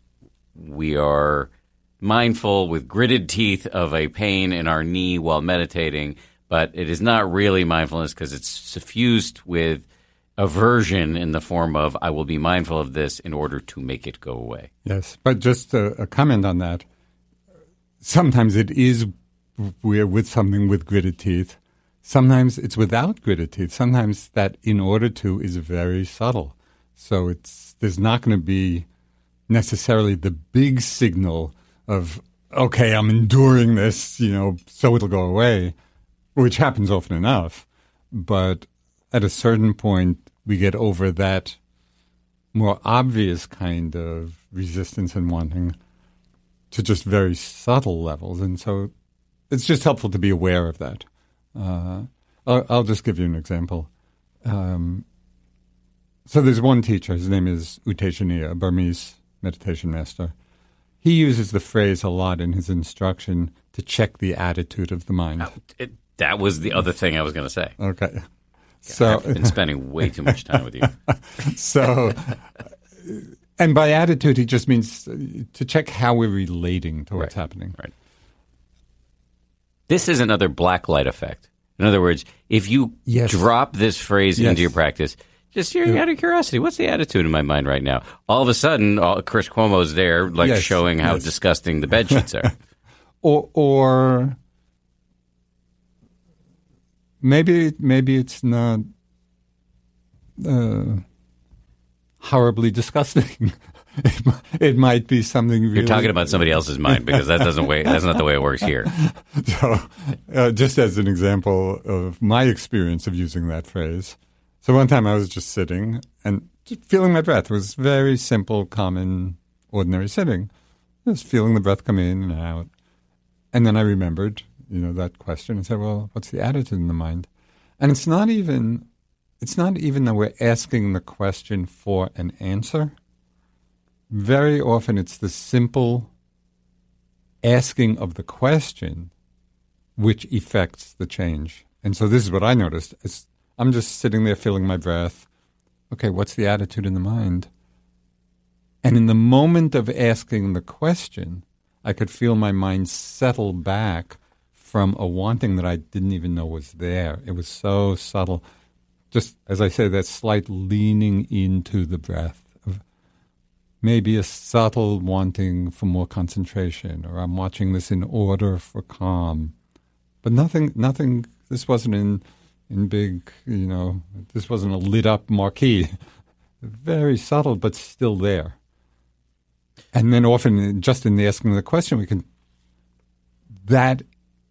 we are mindful with gritted teeth of a pain in our knee while meditating, but it is not really mindfulness because it's suffused with aversion in the form of I will be mindful of this in order to make it go away. Yes, but just a, a comment on that. Sometimes it is we're with something with gritted teeth. Sometimes it's without gritted teeth. Sometimes that in order to is very subtle. So it's there's not going to be necessarily the big signal of okay, I'm enduring this, you know, so it'll go away, which happens often enough. But at a certain point, we get over that more obvious kind of resistance and wanting to just very subtle levels. And so it's just helpful to be aware of that. Uh, I'll, just give you an example. Um, so there's one teacher, his name is U a Burmese meditation master. He uses the phrase a lot in his instruction to check the attitude of the mind. Oh, it, that was the other thing I was going to say. Okay. So I've been spending way too much time with you. so, and by attitude, he just means to check how we're relating to what's right. happening. Right. This is another black light effect. In other words, if you yes. drop this phrase yes. into your practice, just hearing out of curiosity, what's the attitude in my mind right now? All of a sudden, all, Chris Cuomo's there, like yes. showing how yes. disgusting the bed sheets are. or, or maybe maybe it's not uh, horribly disgusting. it, it, might be something. Really You're talking about somebody else's mind because that doesn't way. That's not the way it works here. So, uh, just as an example of my experience of using that phrase. So one time I was just sitting and feeling my breath. It was very simple, common, ordinary sitting. Just feeling the breath come in and out. And then I remembered, you know, that question and said, well, what's the attitude in the mind? And it's not even it's not even that we're asking the question for an answer. Very often it's the simple asking of the question which effects the change. And so this is what I noticed. It's, I'm just sitting there feeling my breath. Okay, what's the attitude in the mind? And in the moment of asking the question, I could feel my mind settle back from a wanting that I didn't even know was there. It was so subtle. Just as I say, that slight leaning into the breath of maybe a subtle wanting for more concentration, or I'm watching this in order for calm. But nothing, nothing. This wasn't in in big, you know. This wasn't a lit up marquee. Very subtle, but still there. And then often, just in the asking the question, we can that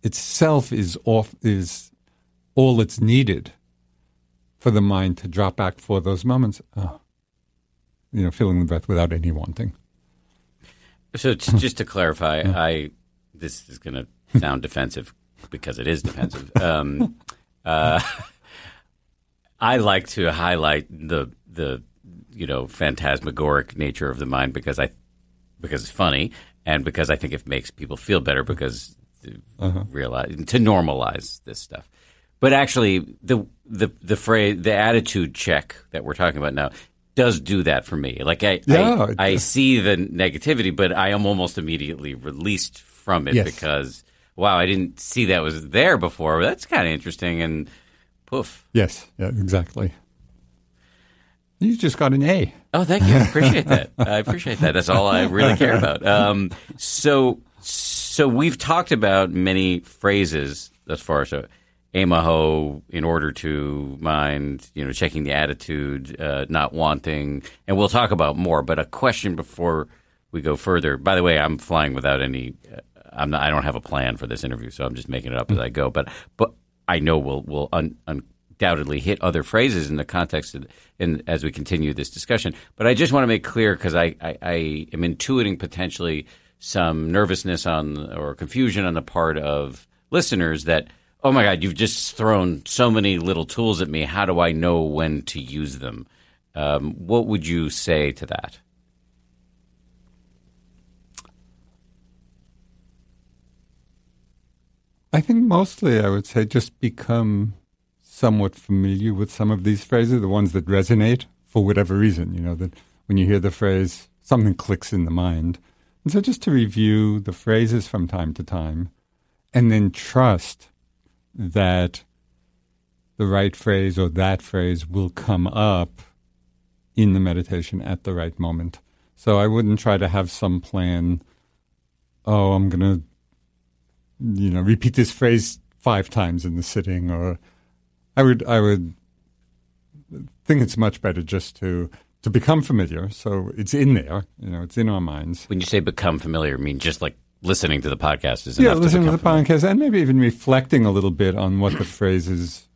itself is off is all that's needed for the mind to drop back for those moments. Oh, you know, feeling the breath without any wanting. So just to clarify, yeah. I this is going to sound defensive because it is defensive. Um, uh, I like to highlight the the you know phantasmagoric nature of the mind because I because it's funny and because I think it makes people feel better because uh-huh. realize to normalize this stuff. But actually, the the the phrase the attitude check that we're talking about now does do that for me. Like I yeah, I, I, see the negativity, but I am almost immediately released from it yes. because wow, I didn't see that was there before. That's kind of interesting and poof. Yes, yeah, exactly. You just got an A. Oh, thank you. I appreciate that. I appreciate that. That's all I really care about. Um, so, so we've talked about many phrases thus far. So, amaho, in order to mind, you know, checking the attitude, uh, not wanting, and we'll talk about more. But a question before we go further. By the way, I'm flying without any. I'm not. I don't have a plan for this interview, so I'm just making it up as I go. But but I know we'll we'll un, undoubtedly hit other phrases in the context of, in, as we continue this discussion. But I just want to make clear because I, I, I, am intuiting potentially some nervousness on or confusion on the part of listeners that oh my god you've just thrown so many little tools at me how do I know when to use them? Um, what would you say to that? I think mostly I would say just become somewhat familiar with some of these phrases, the ones that resonate for whatever reason. You know, that when you hear the phrase, something clicks in the mind. And so just to review the phrases from time to time and then trust that the right phrase or that phrase will come up in the meditation at the right moment. So I wouldn't try to have some plan. Oh, I'm going to, you know, repeat this phrase five times in the sitting, or I would, I would think it's much better just to to become familiar. So it's in there, you know, it's in our minds. When you say become familiar, I mean just like listening to the podcast is yeah, listening to, to the podcast, and maybe even reflecting a little bit on what the phrases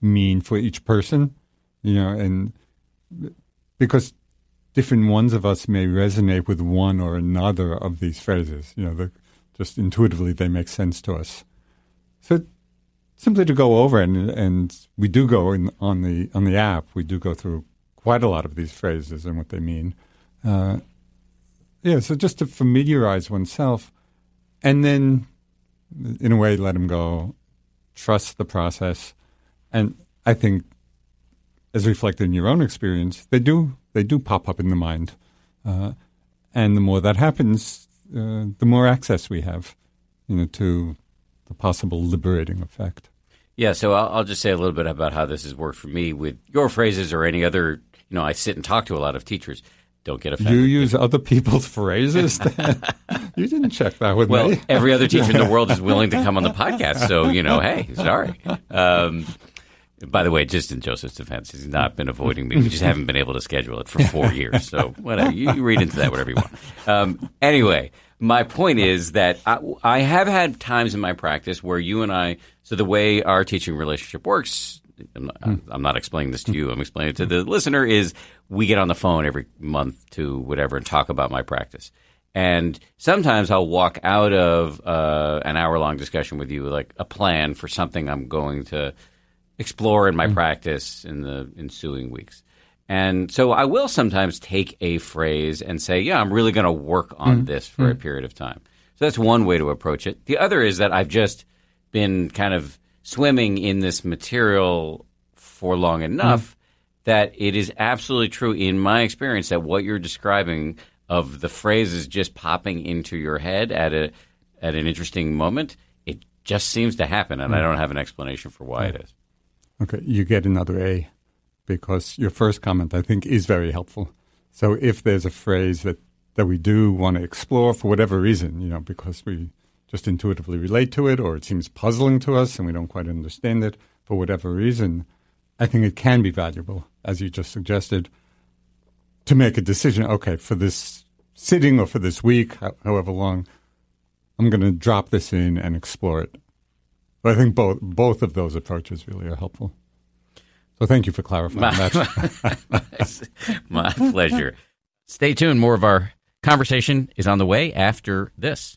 mean for each person, you know, and because different ones of us may resonate with one or another of these phrases, you know, the, just intuitively they make sense to us. So simply to go over and and we do go in, on the on the app, we do go through quite a lot of these phrases and what they mean. Uh, yeah, so just to familiarize oneself, and then, in a way, let them go, trust the process, and I think, as reflected in your own experience, they do they do pop up in the mind, uh, and the more that happens, uh, the more access we have, you know, to the possible liberating effect. Yeah, so I'll, I'll, just say a little bit about how this has worked for me with your phrases or any other. You know, I sit and talk to a lot of teachers. Don't get offended. You use other people's phrases. you didn't check that with well, me. Well, every other teacher in the world is willing to come on the podcast. So you know, hey, sorry. Um, by the way, just in Joseph's defense, he's not been avoiding me. We just haven't been able to schedule it for four years. So whatever, you, you read into that whatever you want. Um, anyway, my point is that I, I have had times in my practice where you and I. So the way our teaching relationship works, I'm not, I'm not, explaining this to you. I'm explaining it to the listener. Is we get on the phone every month to whatever and talk about my practice. And sometimes I'll walk out of uh, an hour long discussion with you, like a plan for something I'm going to explore in my mm practice in the ensuing weeks. And so I will sometimes take a phrase and say, yeah, I'm really going to work on mm this for mm a period of time. So that's one way to approach it. The other is that I've just been kind of swimming in this material for long enough mm that it is absolutely true in my experience that what you're describing of the phrases just popping into your head at a at an interesting moment, it just seems to happen, and I don't have an explanation for why it is. Okay, you get another A because your first comment, I think, is very helpful. So if there's a phrase that, that we do want to explore for whatever reason, you know, because we just intuitively relate to it or it seems puzzling to us and we don't quite understand it for whatever reason, I think it can be valuable, as you just suggested, to make a decision. Okay, for this sitting or for this week, however long, I'm going to drop this in and explore it. But I think both both of those approaches really are helpful. So thank you for clarifying my, that. my pleasure. Stay tuned. More of our conversation is on the way after this.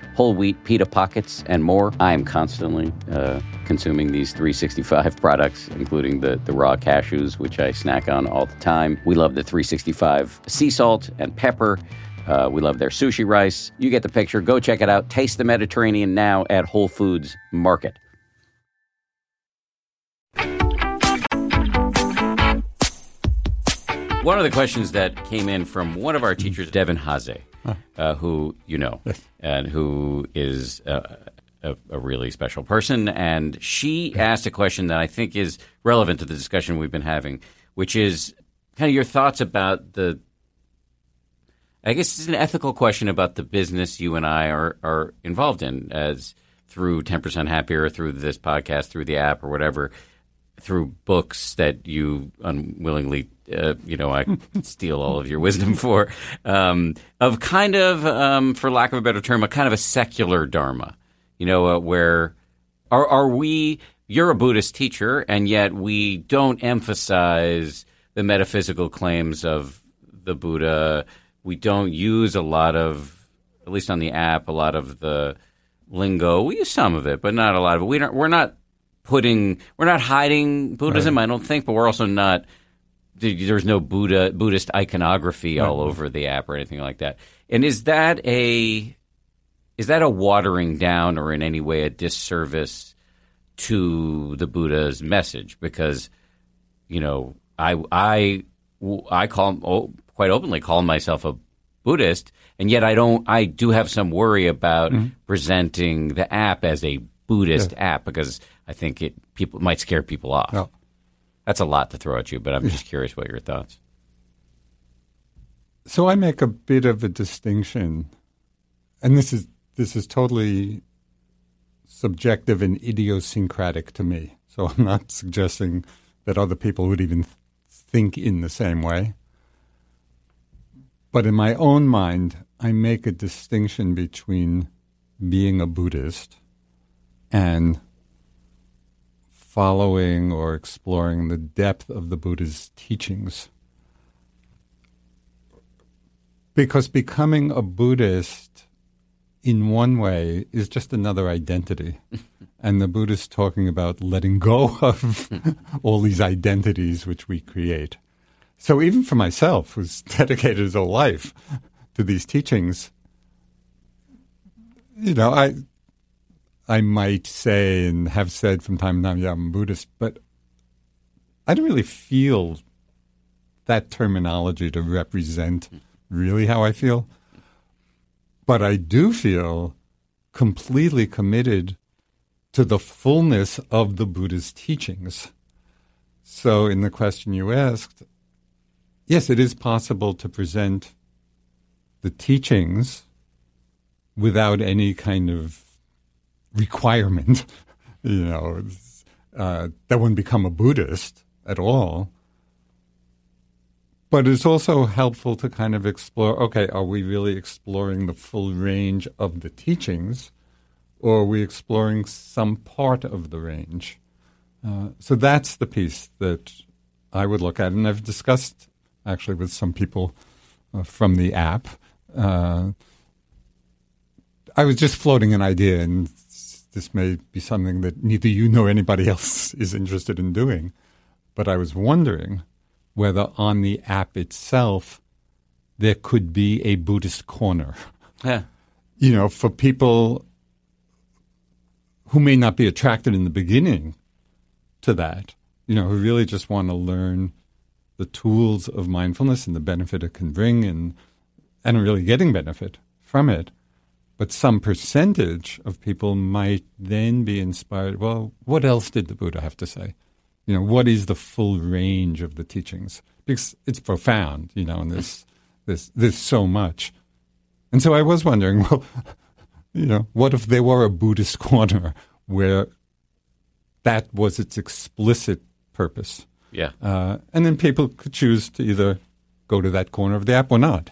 whole wheat pita pockets, and more. I am constantly uh, consuming these 365 products, including the, the raw cashews, which I snack on all the time. We love the 365 sea salt and pepper. Uh, we love their sushi rice. You get the picture. Go check it out. Taste the Mediterranean now at Whole Foods Market. One of the questions that came in from one of our teachers, Devon Hase, uh, who you know, and who is uh, a, a, really special person. And she asked a question that I think is relevant to the discussion we've been having, which is kind of your thoughts about the. I guess it's an ethical question about the business you and I are, are involved in as through 10% Happier, through this podcast, through the app, or whatever, through books that you unwillingly uh, you know, I steal all of your wisdom for, um, of kind of, um, for lack of a better term, a kind of a secular dharma, you know, uh, where are, are we, you're a Buddhist teacher, and yet we don't emphasize the metaphysical claims of the Buddha. We don't use a lot of, at least on the app, a lot of the lingo. We use some of it, but not a lot of it. We don't, we're not putting, we're not hiding Buddhism, right. I don't think, but we're also not there's no Buddha Buddhist iconography all over the app or anything like that. And is that a is that a watering down or in any way a disservice to the Buddha's message? Because you know, I I I call oh, quite openly call myself a Buddhist, and yet I don't. I do have some worry about mm-hmm. presenting the app as a Buddhist yeah. app because I think it people might scare people off. That's a lot to throw at you, but I'm just curious what your thoughts. So I make a bit of a distinction, and this is this is totally subjective and idiosyncratic to me. So I'm not suggesting that other people would even think in the same way. But in my own mind, I make a distinction between being a Buddhist and following or exploring the depth of the Buddha's teachings. Because becoming a Buddhist, in one way, is just another identity. and the Buddha's talking about letting go of all these identities which we create. So even for myself, who's dedicated his whole life to these teachings, you know, I I might say and have said from time to time, yeah, I'm Buddhist, but I don't really feel that terminology to represent really how I feel. But I do feel completely committed to the fullness of the Buddha's teachings. So, in the question you asked, yes, it is possible to present the teachings without any kind of requirement, you know, uh, that wouldn't become a Buddhist at all. But it's also helpful to kind of explore okay, are we really exploring the full range of the teachings, or are we exploring some part of the range? Uh, so that's the piece that I would look at. And I've discussed actually with some people uh, from the app. Uh, I was just floating an idea, and this may be something that neither you nor anybody else is interested in doing. But I was wondering whether on the app itself there could be a Buddhist corner. Yeah. You know, for people who may not be attracted in the beginning to that, you know, who really just want to learn the tools of mindfulness and the benefit it can bring and and really getting benefit from it. But some percentage of people might then be inspired. Well, what else did the Buddha have to say? You know, what is the full range of the teachings? Because it's profound, you know, and there's, there's, there's so much. And so I was wondering, well, you know, what if there were a Buddhist corner where that was its explicit purpose? Yeah. Uh, and then people could choose to either go to that corner of the app or not.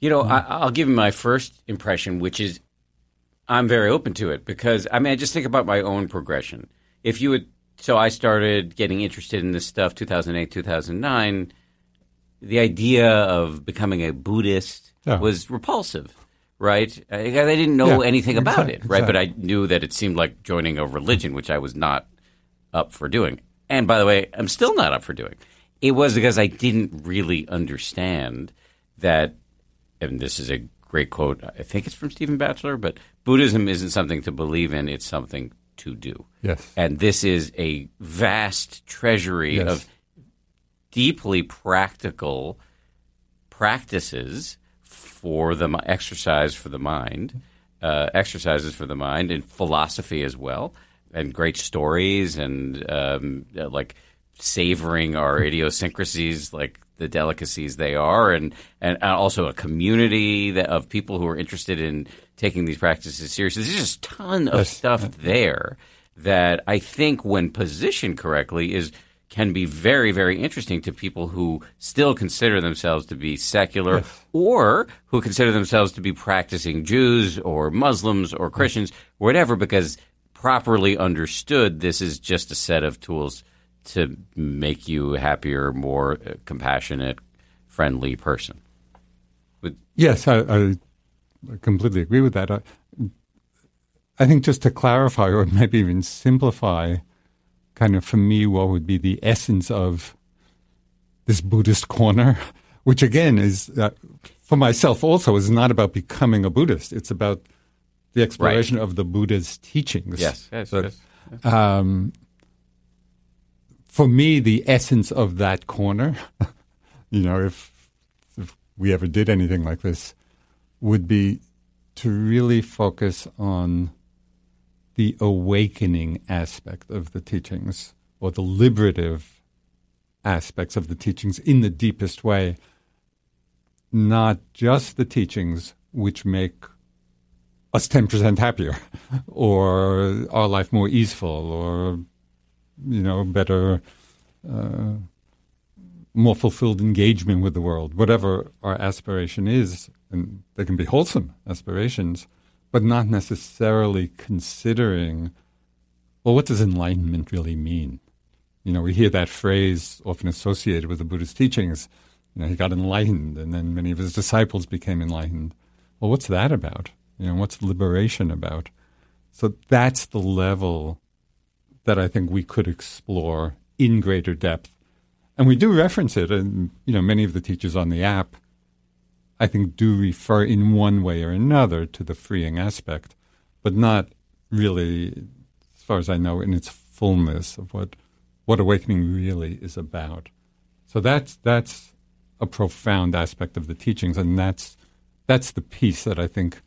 You know, mm-hmm. I, I'll give you my first impression, which is I'm very open to it because I mean, I just think about my own progression. If you would, so I started getting interested in this stuff 2008, 2009. The idea of becoming a Buddhist Yeah. was repulsive, right? I, I didn't know Yeah, anything about exact- it, right? But I knew that it seemed like joining a religion, which I was not up for doing. And by the way, I'm still not up for doing. It was because I didn't really understand that, and this is a great quote. I think it's from Stephen Batchelor, but Buddhism isn't something to believe in; it's something to do. Yes. And this is a vast treasury Yes. of deeply practical practices for the exercise for the mind, uh, exercises for the mind, and philosophy as well, and great stories, and um, like savoring our idiosyncrasies, like the delicacies they are, and and also a community that, of people who are interested in taking these practices seriously. There's just a ton of Yes. stuff there that I think, when positioned correctly, is can be very, very interesting to people who still consider themselves to be secular or who consider themselves to be practicing Jews or Muslims or Christians, whatever, because properly understood, this is just a set of tools to make you a happier, more uh, compassionate, friendly person. Yes, I, I completely agree with that. I, I think just to clarify or maybe even simplify, kind of for me, what would be the essence of this Buddhist corner, which again is, uh, for myself also, is not about becoming a Buddhist. It's about the exploration of the Buddha's teachings. Yes, yes, That, yes. um, for me, the essence of that corner, you know, if, if we ever did anything like this, would be to really focus on the awakening aspect of the teachings or the liberative aspects of the teachings in the deepest way, not just the teachings which make us 10% happier or our life more easeful or you know better uh, more fulfilled engagement with the world. Whatever our aspiration is and they can be wholesome aspirations but not necessarily considering well what does enlightenment really mean? You know we hear that phrase often associated with the buddhist teachings. You know he got enlightened and then many of his disciples became enlightened. Well what's that about? You know what's liberation about? So that's the level that I think we could explore in greater depth. And we do reference it, and you know, many of the teachers on the app, I think, do refer in one way or another to the freeing aspect, but not really, as far as I know, in its fullness of what what awakening really is about. So that's that's a profound aspect of the teachings, and that's that's the piece that I think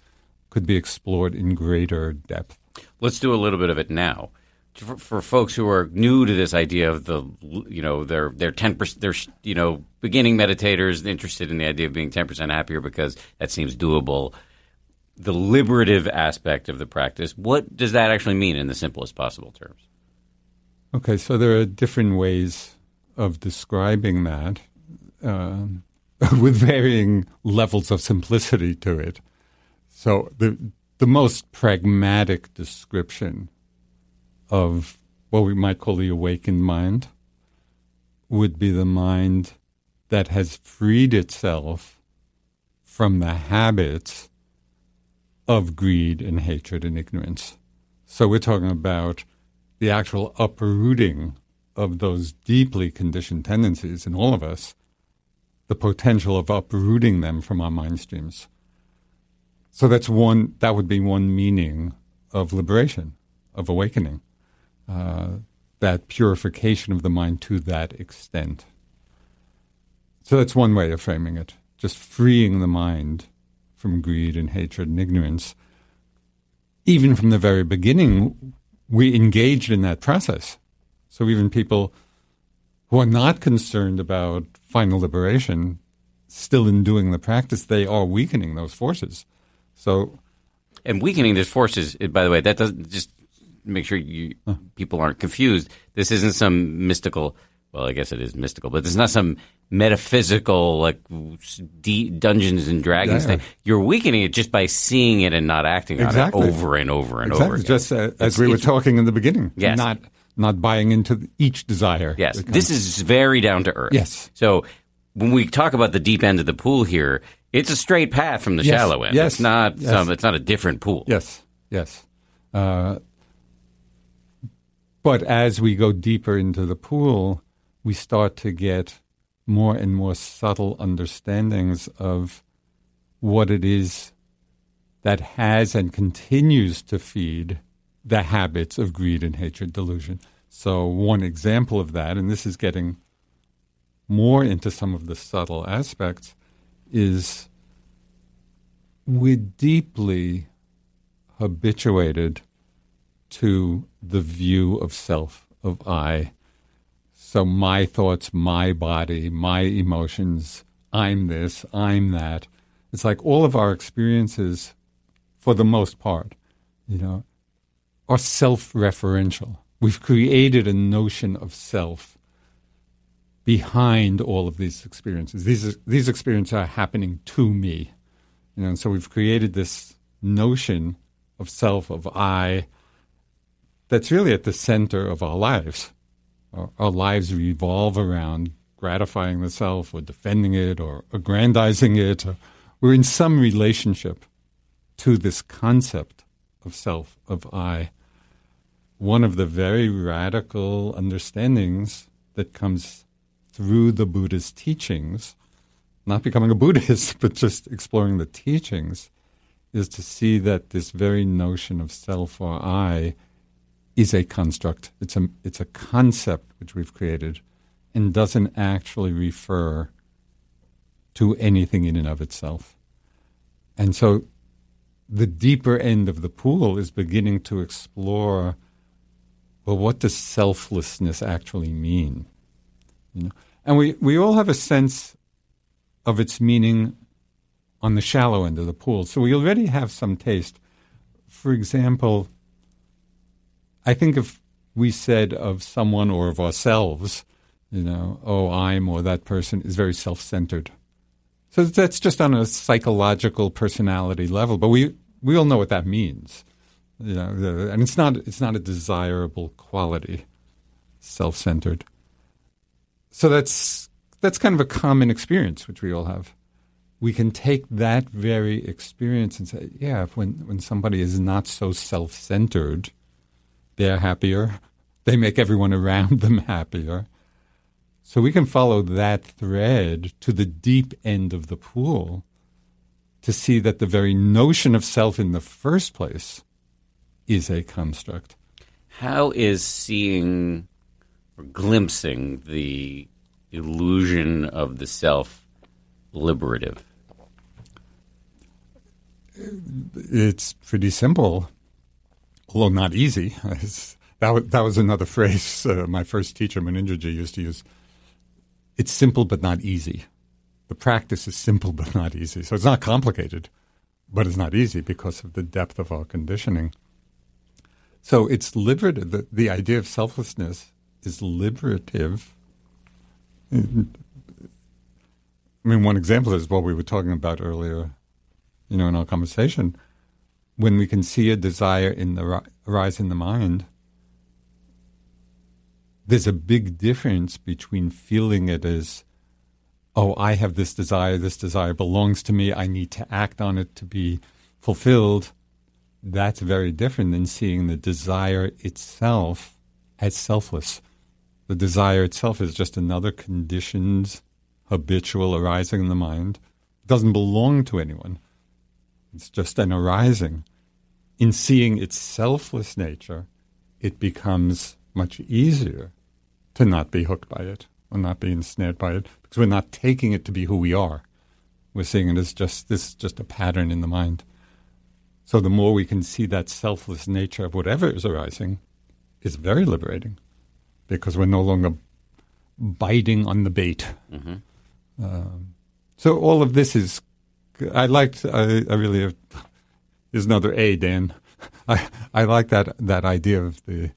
could be explored in greater depth. Let's do a little bit of it now. For, for folks who are new to this idea of the, you know, they're they're ten percent, they're you know beginning meditators interested in the idea of being ten percent happier because that seems doable. The liberative aspect of the practice, what does that actually mean in the simplest possible terms? Okay, so there are different ways of describing that um, with varying levels of simplicity to it. So the the most pragmatic description of what we might call the awakened mind would be the mind that has freed itself from the habits of greed and hatred and ignorance. So we're talking about the actual uprooting of those deeply conditioned tendencies in all of us, the potential of uprooting them from our mind streams. So that's one. That would be one meaning of liberation, of awakening, uh, that purification of the mind to that extent. So that's one way of framing it. just freeing the mind from greed and hatred and ignorance. Even from the very beginning, we engaged in that process. So even people who are not concerned about final liberation, still in doing the practice, they are weakening those forces. So, and weakening those forces, by the way, that doesn't just make sure you people aren't confused. This isn't some mystical. Well, I guess it is mystical, but it's not some metaphysical like Dungeons and Dragons Yeah. thing. You're weakening it just by seeing it and not acting Exactly. on it over and over and exactly, over again. just uh, as we were talking in the beginning, Yes. not not buying into each desire. Yes, this is very down to earth. Yes. So when we talk about the deep end of the pool here, it's a straight path from the Yes, shallow end. yes, It's not yes. some. It's not a different pool. Yes, yes. Uh, but as we go deeper into the pool, we start to get more and more subtle understandings of what it is that has and continues to feed the habits of greed and hatred delusion. So, one example of that, and this is getting more into some of the subtle aspects, is we're deeply habituated to the view of self, of I. So my thoughts, my body, my emotions, I'm this, I'm that. It's like all of our experiences, for the most part, you know, are self referential. We've created a notion of self behind all of these experiences. These, these experiences are happening to me. You know, and so we've created this notion of self, of I, that's really at the center of our lives. Our, our lives revolve around gratifying the self or defending it or aggrandizing it. Or we're in some relationship to this concept of self, of I. One of the very radical understandings that comes through the Buddha's teachings, not becoming a Buddhist, but just exploring the teachings, is to see that this very notion of self or I is a construct. It's a it's a concept which we've created and doesn't actually refer to anything in and of itself. And so the deeper end of the pool is beginning to explore well what does selflessness actually mean? You know? And we, we all have a sense of its meaning on the shallow end of the pool. So we already have some taste. For example, I think if we said of someone or of ourselves, you know, oh, I'm or that person is very self centered. So that's just on a psychological personality level, but we, we all know what that means. You know, and it's not, it's not a desirable quality, self centered. So that's, that's kind of a common experience which we all have we can take that very experience and say, yeah, when, when somebody is not so self centered, they're happier. They make everyone around them happier. So we can follow that thread to the deep end of the pool to see that the very notion of self in the first place is a construct. How is seeing or glimpsing the illusion of the self liberative? It's pretty simple, although not easy. That, was, that was another phrase uh, my first teacher, Munindraji, used to use. It's simple but not easy. The practice is simple but not easy. So it's not complicated, but it's not easy because of the depth of our conditioning. So it's liberative. The, the idea of selflessness is liberative. I mean, one example is what we were talking about earlier, you know, in our conversation. When we can see a desire in the ri- arise in the mind, there's a big difference between feeling it as, oh, I have this desire, this desire belongs to me, I need to act on it to be fulfilled. That's very different than seeing the desire itself as selfless. The desire itself is just another conditioned, habitual arising in the mind. It doesn't belong to anyone. It's just an arising. In seeing its selfless nature, it becomes much easier to not be hooked by it or not be ensnared by it because we're not taking it to be who we are. We're seeing it as just this is just a pattern in the mind. So the more we can see that selfless nature of whatever is arising, is very liberating, because we're no longer biting on the bait. Mm-hmm. Um, so all of this is, I liked. I, I really there's another A, Dan. I I like that that idea of the,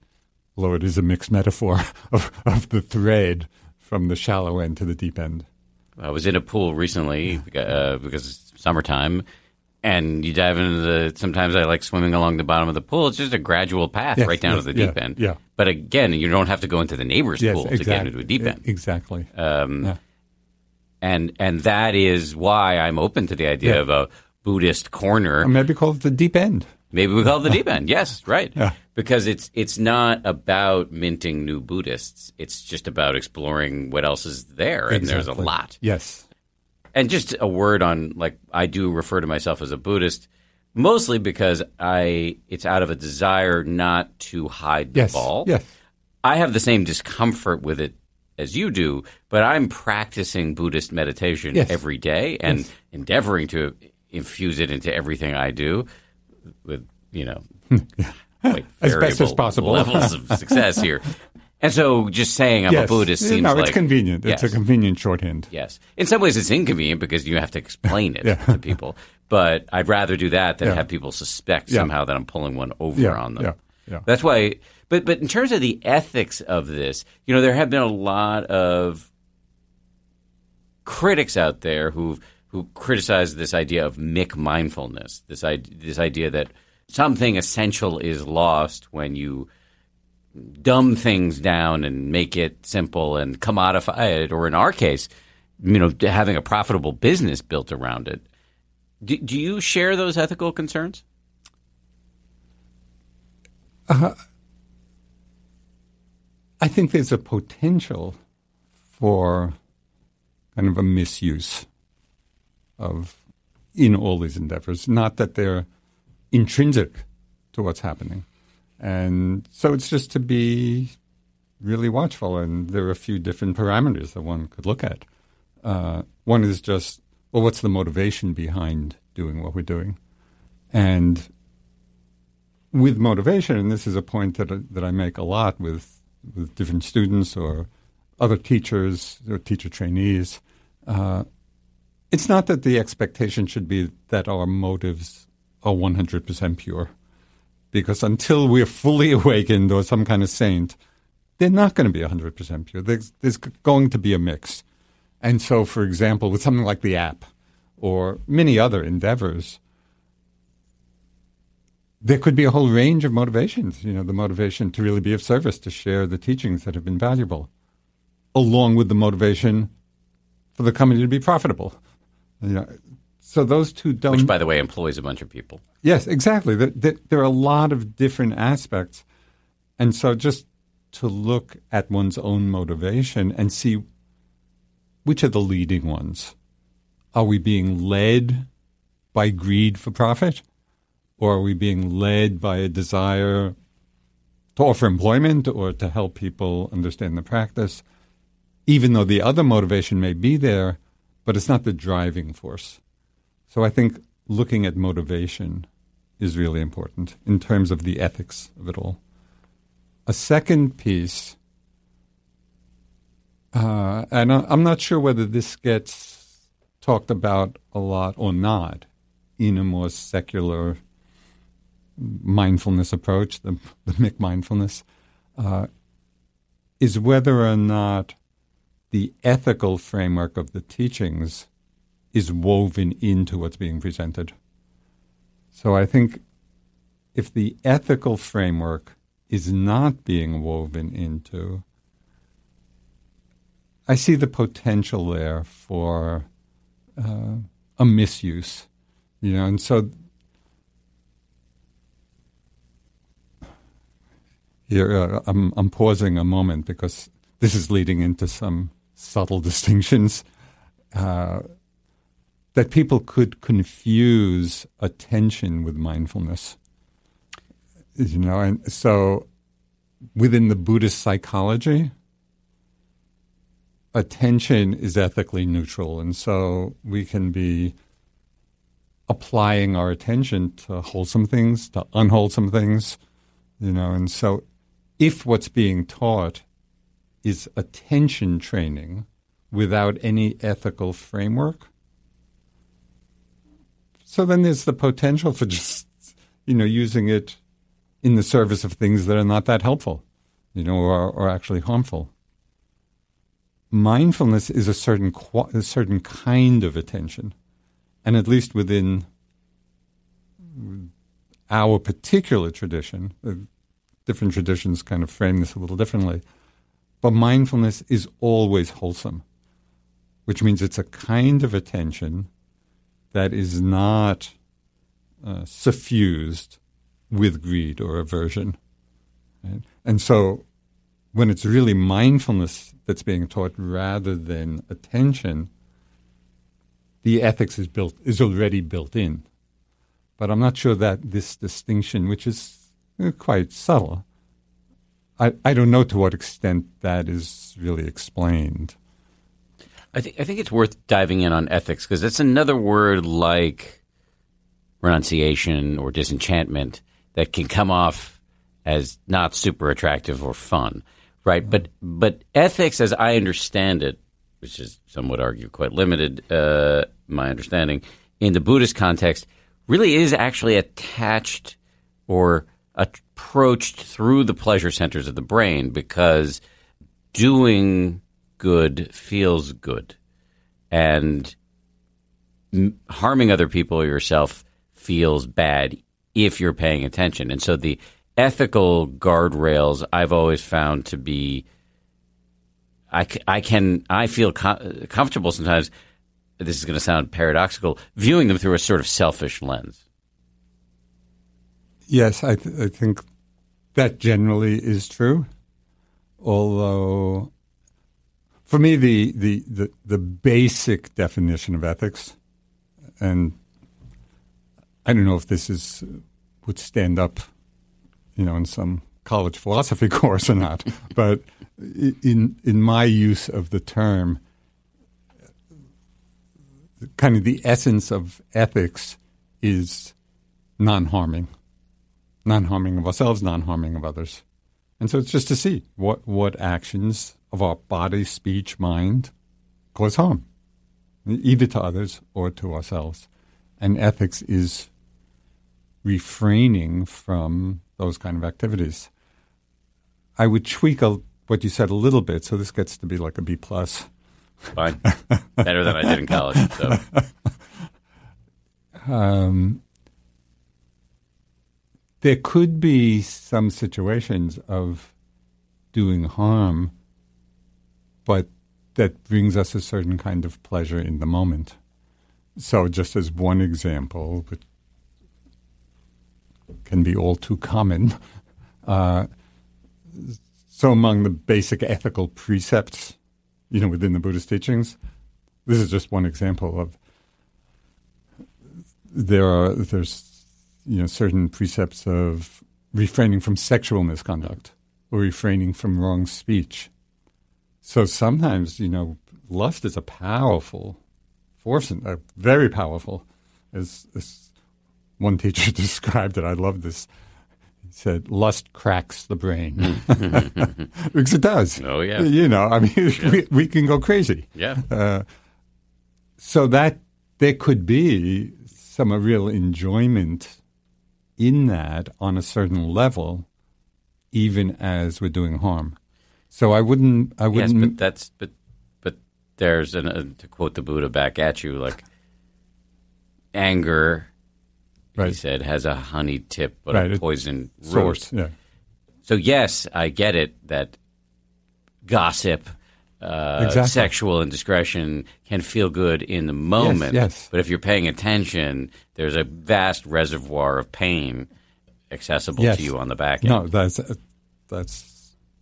although it is a mixed metaphor of of the thread from the shallow end to the deep end. I was in a pool recently uh, because it's summertime, and you dive into the. Sometimes I like swimming along the bottom of the pool. It's just a gradual path Yes, right down yes, to the yeah, deep end. yeah. But again, you don't have to go into the neighbor's Yes, pool to exactly. get into a deep end. Exactly. Um, Yeah. And and that is why I'm open to the idea Yeah. of a Buddhist corner. Or maybe call it the deep end. Maybe we call it the deep end. Yes, right. Yeah. Because it's it's not about minting new Buddhists. It's just about exploring what else is there, and there's a lot. Yes. And just a word on like I do refer to myself as a Buddhist, mostly because I it's out of a desire not to hide the Yes. ball. Yes. I have the same discomfort with it as you do, but I'm practicing Buddhist meditation Yes. every day and endeavoring to infuse it into everything I do with, you know, quite As best as possible. levels of success here. And so just saying I'm yes. a Buddhist seems no, like it's convenient. Yes. It's a convenient shorthand. Yes. In some ways, it's inconvenient because you have to explain it Yeah. to people. But I'd rather do that than Yeah. have people suspect Yeah. somehow that I'm pulling one over on them. yeah, yeah. That's why. But but in terms of the ethics of this, you know, there have been a lot of critics out there who who criticize this idea of McMindfulness. This this idea that something essential is lost when you dumb things down and make it simple and commodify it, or in our case, you know, having a profitable business built around it. Do, do you share those ethical concerns? Uh-huh. I think there's a potential for kind of a misuse of in all these endeavors. Not that they're intrinsic to what's happening. And so it's just to be really watchful. And there are a few different parameters that one could look at. Uh, one is just, well, what's the motivation behind doing what we're doing? And with motivation, and this is a point that that I make a lot with with different students or other teachers or teacher trainees, uh, it's not that the expectation should be that our motives are 100% pure. Because until we're fully awakened or some kind of saint, they're not going to be 100% pure. There's, there's going to be a mix. And so, for example, with something like the app or many other endeavors, there could be a whole range of motivations. You know, the motivation to really be of service, to share the teachings that have been valuable, along with the motivation for the company to be profitable. You know, so those two don't. Which, by the way, employs a bunch of people. Yes, exactly. There, there, there are a lot of different aspects. And so just to look at one's own motivation and see which are the leading ones. Are we being led by greed for profit? Or are we being led by a desire to offer employment or to help people understand the practice? Even though the other motivation may be there, but it's not the driving force. So I think looking at motivation is really important in terms of the ethics of it all. A second piece, uh, and I'm not sure whether this gets talked about a lot or not in a more secular mindfulness approach, the, the McMindfulness, uh, is whether or not the ethical framework of the teachings is woven into what's being presented. So I think if the ethical framework is not being woven into, I see the potential there for uh, a misuse, you know, and so here uh, I'm, I'm pausing a moment because this is leading into some subtle distinctions. Uh, that people could confuse attention with mindfulness. You know, and so within the Buddhist psychology, attention is ethically neutral, and so we can be applying our attention to wholesome things, to unwholesome things, you know, and so if what's being taught is attention training without any ethical framework, so then there's the potential for just, you know, using it in the service of things that are not that helpful, you know, or, or actually harmful mindfulness is a certain a certain kind of attention, and at least within our particular tradition, uh, different traditions kind of frame this a little differently. But mindfulness is always wholesome, which means it's a kind of attention that is not uh, suffused with greed or aversion. Right? And so when it's really mindfulness that's being taught rather than attention, the ethics is built is already built in. But I'm not sure that this distinction, which is uh, quite subtle, I, I don't know to what extent that is really explained. I think I think it's worth diving in on ethics because it's another word like renunciation or disenchantment that can come off as not super attractive or fun right? But but ethics, as I understand it, which is some would argue quite limited, uh, my understanding in the Buddhist context, really is actually attached or approached through the pleasure centers of the brain because doing good feels good, and harming other people or yourself feels bad if you're paying attention, and so the ethical guardrails I've always found to be I, I can I feel com- comfortable sometimes this is going to sound paradoxical viewing them through a sort of selfish lens. Yes, I, th- I think that generally is true. Although, for me, the, the, the, the basic definition of ethics, and I don't know if this is would stand up you know, in some college philosophy course or not. but in in my use of the term, kind of the essence of ethics is non-harming, non-harming of ourselves, non-harming of others, and so it's just to see what what actions of our body, speech, mind cause harm, either to others or to ourselves, and ethics is refraining from those kind of activities. I would tweak a, what you said a little bit, so this gets to be like a B plus. Fine, better than I did in college. So. Um, there could be some situations of doing harm, but that brings us a certain kind of pleasure in the moment. So, just as one example, which can be all too common. Uh, so, among the basic ethical precepts, you know, within the Buddhist teachings, this is just one example of there are there's you know certain precepts of refraining from sexual misconduct or refraining from wrong speech. So sometimes you know lust is a powerful force, and uh, very powerful, as, as one teacher described it. I love this. He said, "Lust cracks the brain," because it does. Oh yeah. You know, I mean, yeah. we, we can go crazy. Yeah. Uh, so that there could be some real enjoyment in that on a certain level, even as we're doing harm. So I wouldn't. I wouldn't. Yes, but that's but but there's an uh, to quote the Buddha back at you like anger right. he said, has a honey tip but right. a poison source. Yeah. So yes, I get it that gossip, uh, exactly. sexual indiscretion can feel good in the moment. Yes, yes. But if you're paying attention, there's a vast reservoir of pain accessible yes. to you on the back end. No, that's that's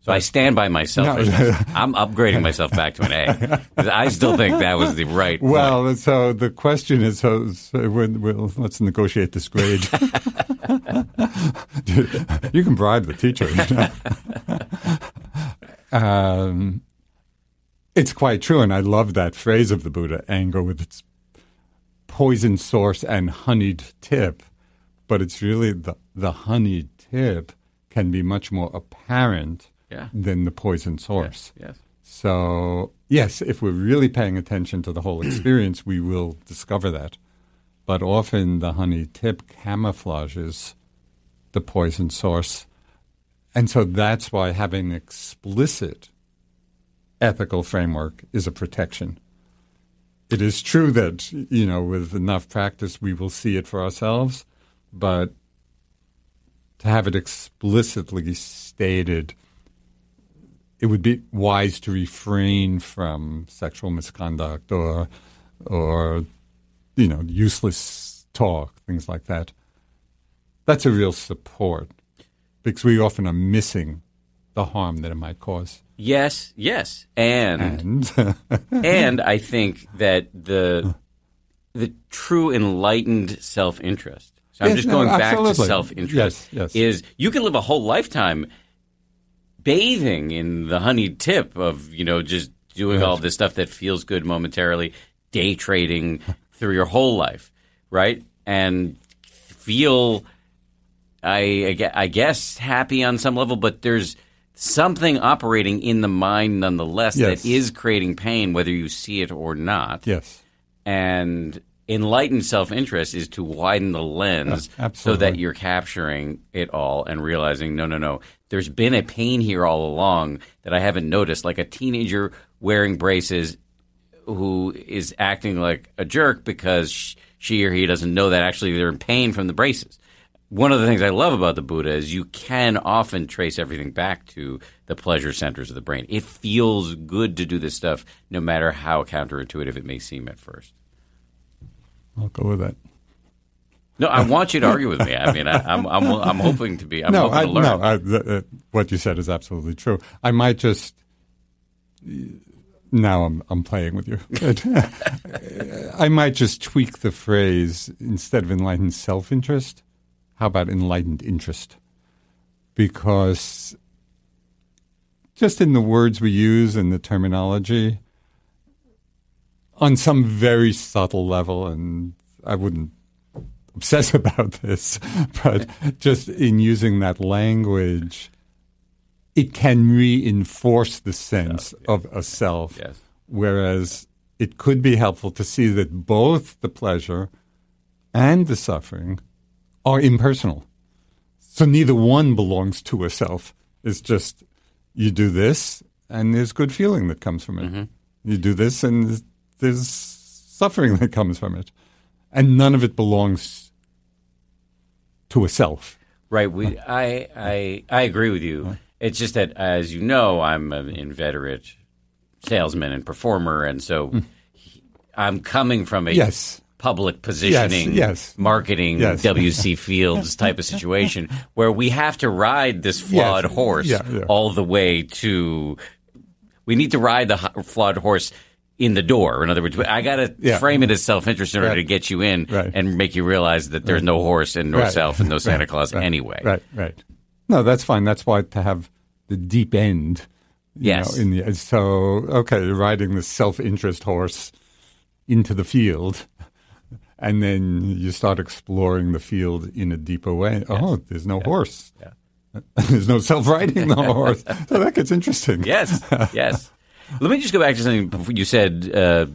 so I stand by myself. No. I'm upgrading myself back to an A. I still think that was the right. Well, point. so the question is, so, so we'll, let's negotiate this grade. you can bribe the teacher. um, It's quite true, and I love that phrase of the Buddha: anger with its poison source and honeyed tip. But it's really the the honeyed tip can be much more apparent Yeah. than the poison source. Yes. So, yes, if we're really paying attention to the whole experience, we will discover that. But often the honey tip camouflages the poison source. And so that's why having explicit ethical framework is a protection. It is true that, you know, with enough practice, we will see it for ourselves, but to have it explicitly stated it would be wise to refrain from sexual misconduct or or you know useless talk things like that that's a real support because we often are missing the harm that it might cause Yes, yes. And and and I think that the the true enlightened self interest. So I'm just no, going back to self interest. Yes, yes. Is you can live a whole lifetime bathing in the honeyed tip of you know just doing all this stuff that feels good momentarily, day trading through your whole life, right? And feel I I guess happy on some level, but there's something operating in the mind nonetheless Yes. that is creating pain, whether you see it or not. yes And enlightened self interest is to widen the lens so that you're capturing it all and realizing, no, no, no, there's been a pain here all along that I haven't noticed, like a teenager wearing braces who is acting like a jerk because she or he doesn't know that actually they're in pain from the braces. One of the things I love about the Buddha is you can often trace everything back to the pleasure centers of the brain. It feels good to do this stuff, no matter how counterintuitive it may seem at first. i'll go with that No, I want you to argue with me. I mean, I, I'm, I'm, I'm hoping to be. I'm no, hoping I, to learn. no, I, th- uh, what you said is absolutely true. I might just now I'm I'm playing with you. I might just tweak the phrase instead of enlightened self-interest. How about enlightened interest? Because just in the words we use and the terminology, on some very subtle level, and I wouldn't obsess about this, but just in using that language, it can reinforce the sense of a self. Yes. Whereas it could be helpful to see that both the pleasure and the suffering are impersonal. So neither one belongs to a self. It's just you do this and there's good feeling that comes from it. Mm-hmm. You do this and there's- suffering that comes from it. And none of it belongs to a self. Right. We, I, I, I agree with you. It's just that, as you know, I'm an inveterate salesman and performer, and so hmm. I'm coming from a Yes. Public positioning, yes. marketing, Yes. WC Fields type of situation where we have to ride this flawed Yes. horse Yeah, yeah. all the way to. We need to ride the flawed horse in the door. In other words, I got to Yeah. frame it as self interest in order Right. to get you in Right. and make you realize that there's no horse and no Right. self and no Santa. Claus anyway. Right, right. No, that's fine. That's why to have the deep end. you Yes. know, in the so okay, you're riding the self-interest horse into the field, and then you start exploring the field in a deeper way. Oh, there's no horse. there's no self-riding the horse. So that gets interesting. Yes, yes. Let me just go back to something you said uh,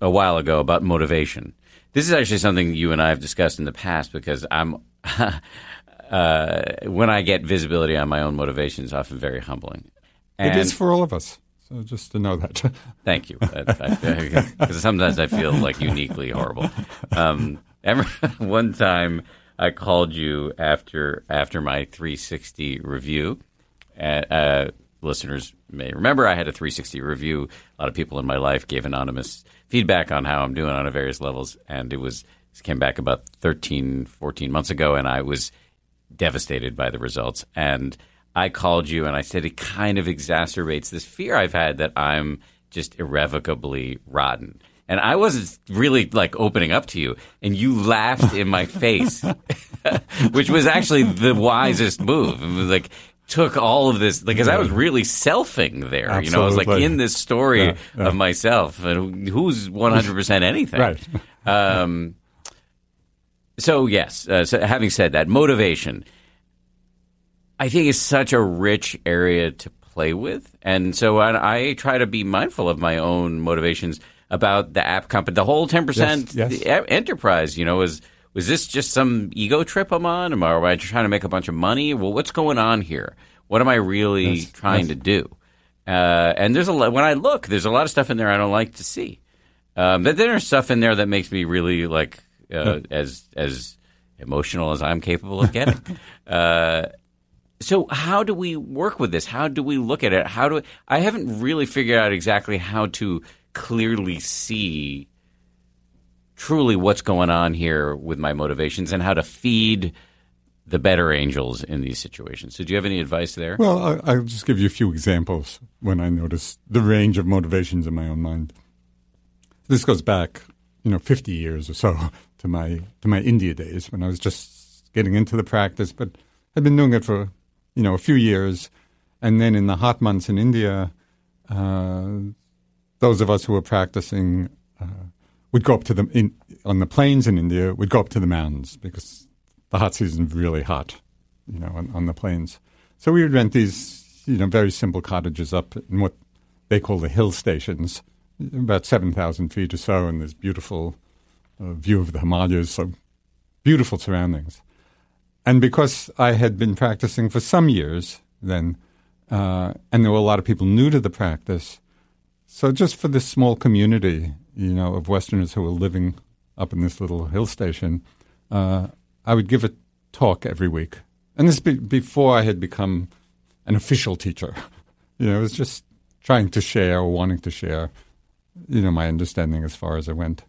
a while ago about motivation. This is actually something you and I have discussed in the past because I'm uh, when I get visibility on my own motivations, often very humbling. It And is for all of us. So just to know that. Thank you. Because sometimes I feel like uniquely horrible. Um, one time I called you after after my 360 review. Uh, uh, listeners may remember I had a 360 review. A lot of people in my life gave anonymous feedback on how I'm doing on various levels, and it was it came back about 13, 14 months ago, and I was devastated by the results. And I called you and I said it kind of exacerbates this fear I've had that I'm just irrevocably rotten. And I wasn't really like opening up to you, and you laughed in my face, which was actually the wisest move. It was like, took all of this because I was really selfing there. You know, I was like in this story Yeah, yeah. of myself, and who's one hundred percent anything, Right. Um, so yes, uh, so having said that, motivation, I think it's such a rich area to play with, and so I, I try to be mindful of my own motivations about the app company. The whole ten percent Yes, yes. enterprise, you know, was was this just some ego trip I'm on, or am I trying to make a bunch of money? Well, what's going on here? What am I really Yes, trying to do? Uh, and there's a lot, when I look, there's a lot of stuff in there I don't like to see. Um, but then there's stuff in there that makes me really like uh, as as emotional as I'm capable of getting. uh, so how do we work with this? How do we look at it? How do I haven't really figured out exactly how to clearly see truly what's going on here with my motivations and how to feed the better angels in these situations. So do you have any advice there? Well, I, I'll just give you a few examples when I notice the range of motivations in my own mind. This goes back, you know, 50 years or so to my to my India days when I was just getting into the practice, but I'd been doing it for, you know, a few years, and then in the hot months in India, uh, those of us who were practicing uh, would go up to the in, on the plains in India. We'd go up to the mountains because the hot season is really hot, you know, on, on the plains. So we would rent these, you know, very simple cottages up in what they call the hill stations, about seven thousand feet or so, and this beautiful uh, view of the Himalayas. So beautiful surroundings. And because I had been practicing for some years then, uh, and there were a lot of people new to the practice, so just for this small community, you know, of Westerners who were living up in this little hill station, uh, I would give a talk every week. And this be- before I had become an official teacher. You know, I was just trying to share or wanting to share, you know, my understanding as far as I went.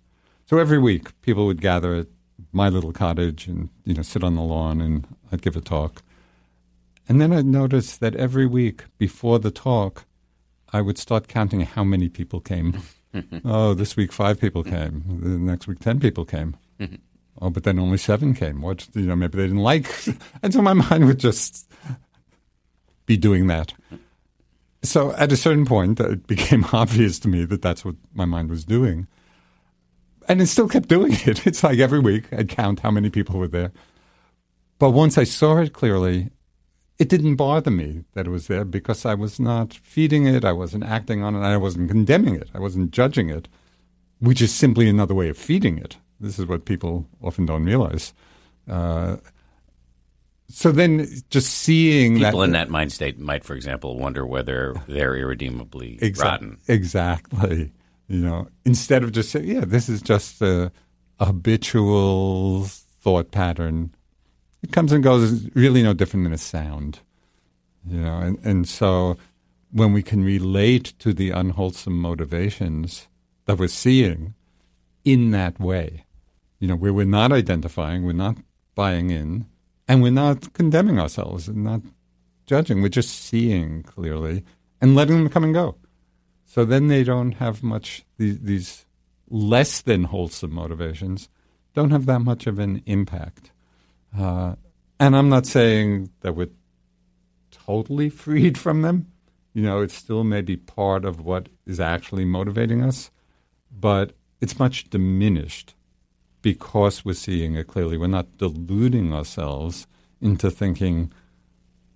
So every week, people would gather at my little cottage and, you know, sit on the lawn and I'd give a talk. And then I'd notice that every week before the talk, I would start counting how many people came. oh, this week five people came. The next week ten people came. oh, but then only seven came. What you know, maybe they didn't like. and so my mind would just be doing that. So at a certain point, it became obvious to me that that's what my mind was doing. And it still kept doing it. It's like every week I'd count how many people were there. But once I saw it clearly, it didn't bother me that it was there because I was not feeding it, I wasn't acting on it, I wasn't condemning it, I wasn't judging it, which is simply another way of feeding it. This is what people often don't realize. Uh, so then, just seeing People that in that mind state might, for example, wonder whether they're irredeemably Exa- rotten. Exactly. You know, instead of just saying, yeah, this is just a, habitual thought pattern. It comes and goes. It's really no different than a sound. You know, and, and so when we can relate to the unwholesome motivations that we're seeing in that way, you know, where we're not identifying, we're not buying in, and we're not condemning ourselves and not judging. We're just seeing clearly and letting them come and go. So then they don't have much, these, these less than wholesome motivations don't have that much of an impact. Uh, and I'm not saying that we're totally freed from them. You know, it still may be part of what is actually motivating us, but it's much diminished because we're seeing it clearly. We're not deluding ourselves into thinking,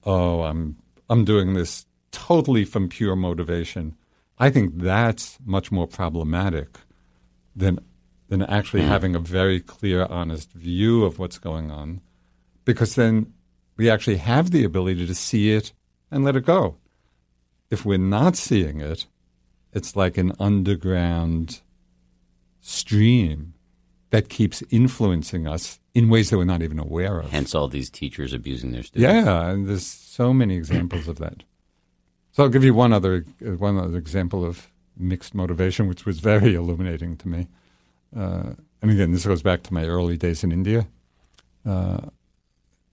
"Oh, I'm I'm doing this totally from pure motivation." I think that's much more problematic than than actually mm. having a very clear, honest view of what's going on, because then we actually have the ability to see it and let it go. If we're not seeing it, it's like an underground stream that keeps influencing us in ways that we're not even aware of. Hence, all these teachers abusing their students. Yeah, and there's so many examples of that. So I'll give you one other uh, one other example of mixed motivation, which was very illuminating to me. Uh, and again, this goes back to my early days in India. Uh,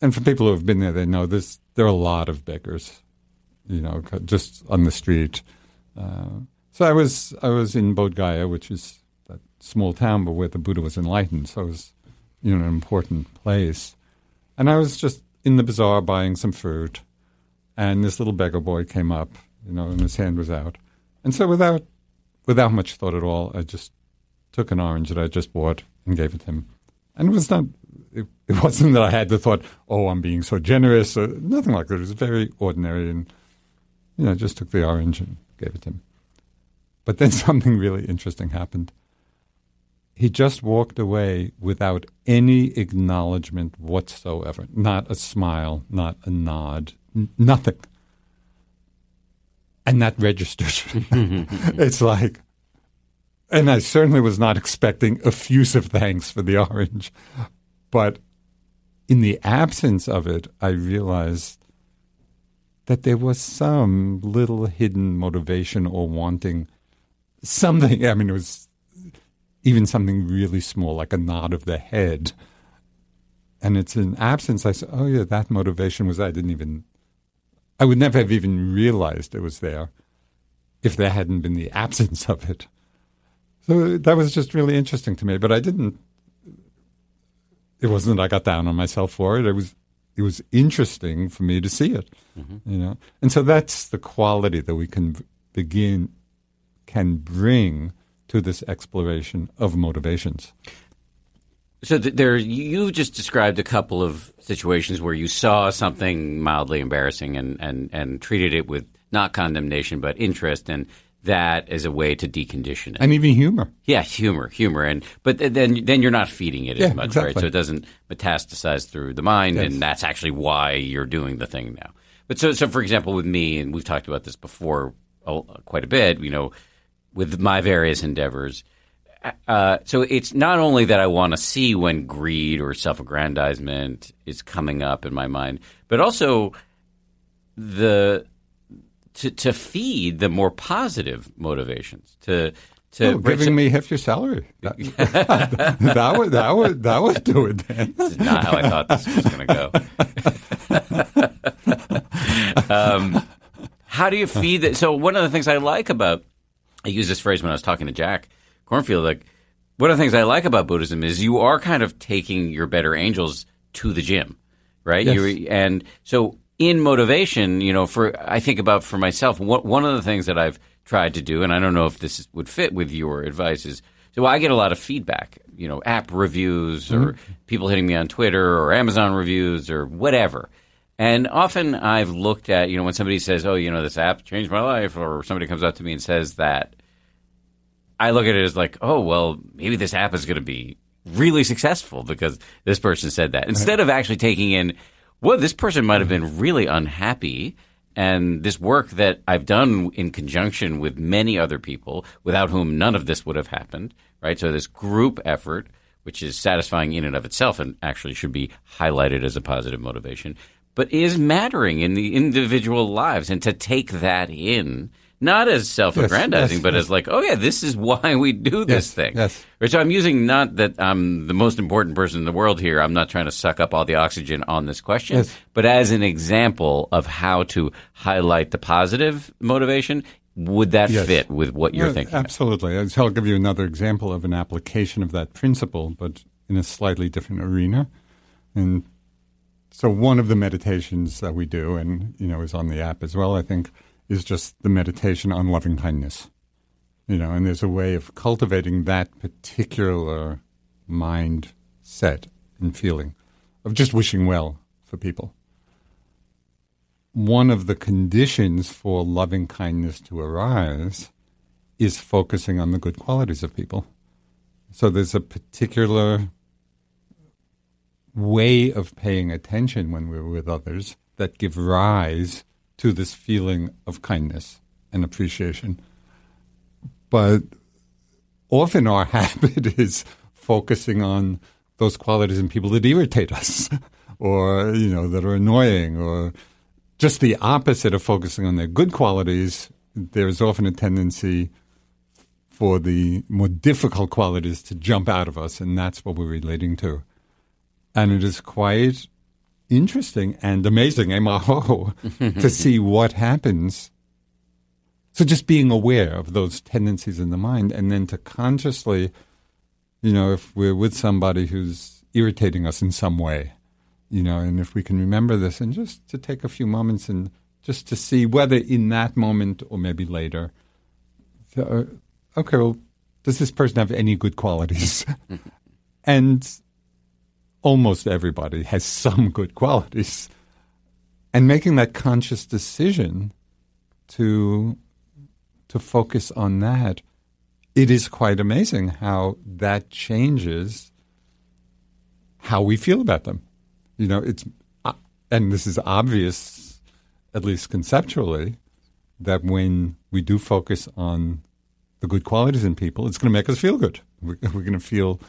and for people who have been there, they know this. There are a lot of beggars, you know, just on the street. Uh, so I was I was in Bodh Gaya, which is that small town, but where the Buddha was enlightened. So it was, you know, an important place. And I was just in the bazaar buying some fruit, and this little beggar boy came up, you know, and his hand was out. And so without without much thought at all, I just took an orange that I just bought and gave it to him. And it was not it, it wasn't that I had the thought, oh, I'm being so generous or nothing like that. It was very ordinary and you know, just took the orange and gave it to him. But then something really interesting happened. He just walked away without any acknowledgement whatsoever. Not a smile, not a nod, nothing. And that registers. it's like, and I certainly was not expecting effusive thanks for the orange. But in the absence of it, I realized that there was some little hidden motivation or wanting something. I mean, it was even something really small, like a nod of the head. And it's in absence. I said, "Oh yeah, that motivation was. I didn't even. I would never have even realized it was there, if there hadn't been the absence of it. So that was just really interesting to me. But I didn't. It wasn't that I got down on myself for it. It was. It was interesting for me to see it, mm-hmm. you know. And so that's the quality that we can begin, can bring to this exploration of motivations. So there, you just described a couple of situations where you saw something mildly embarrassing and, and, and treated it with not condemnation but interest, and that as a way to decondition it, and even humor. Yeah, humor, humor, and but then then you're not feeding it yeah, as much, exactly. right? So it doesn't metastasize through the mind, yes. and that's actually why you're doing the thing now. But so, so for example, with me, and we've talked about this before quite a bit, you know, with my various endeavors uh, so it's not only that I want to see when greed or self-aggrandizement is coming up in my mind, but also the to, to feed the more positive motivations. To to oh, giving me half your salary. That, that, would that would that would do it. Then this is not how I thought this was going to go. um, how do you feed that? So one of the things I like about I used this phrase when I was talking to Jack Kornfield, like one of the things I like about Buddhism is you are kind of taking your better angels to the gym, right? Yes. You're, and so in motivation, you know, for I think about for myself, what, one of the things that I've tried to do, and I don't know if this would fit with your advice, is so I get a lot of feedback, you know, app reviews or mm-hmm. people hitting me on Twitter or Amazon reviews or whatever. And often I've looked at, you know, when somebody says, oh, you know, this app changed my life, or somebody comes up to me and says that, I look at it as like, oh, well, maybe this app is going to be really successful because this person said that. Instead of actually taking in, well, this person might have been really unhappy. And this work that I've done in conjunction with many other people, without whom none of this would have happened, right? So this group effort, which is satisfying in and of itself and actually should be highlighted as a positive motivation, but is mattering in the individual lives. And to take that in not as self-aggrandizing, yes, but yes. as like, oh yeah, this is why we do this thing. yes. So I'm using not that I'm the most important person in the world here. I'm not trying to suck up all the oxygen on this question, Yes. but as an example of how to highlight the positive motivation. Would that Yes. fit with what you're thinking? Absolutely. So I'll give you another example of an application of that principle, but in a slightly different arena. And so one of the meditations that we do, and you know, is on the app as well, I think, is just the meditation on loving kindness. You know, and there's a way of cultivating that particular mind set and feeling of just wishing well for people. One of the conditions for loving kindness to arise is focusing on the good qualities of people. So there's a particular way of paying attention when we're with others that give rise to this feeling of kindness and appreciation. But often our habit is focusing on those qualities in people that irritate us or, you know, that are annoying or just the opposite of focusing on their good qualities. There's often a tendency for the more difficult qualities to jump out of us, and that's what we're relating to. And it is quite interesting and amazing, MRO, to see what happens. So just being aware of those tendencies in the mind and then to consciously, you know, if we're with somebody who's irritating us in some way, you know, and if we can remember this and just to take a few moments and just to see whether in that moment or maybe later, uh, okay, well, does this person have any good qualities? and almost everybody has some good qualities. And making that conscious decision to to focus on that, it is quite amazing how that changes how we feel about them. You know, it's uh, and this is obvious, at least conceptually, that when we do focus on the good qualities in people, it's going to make us feel good. We're, we're going to feel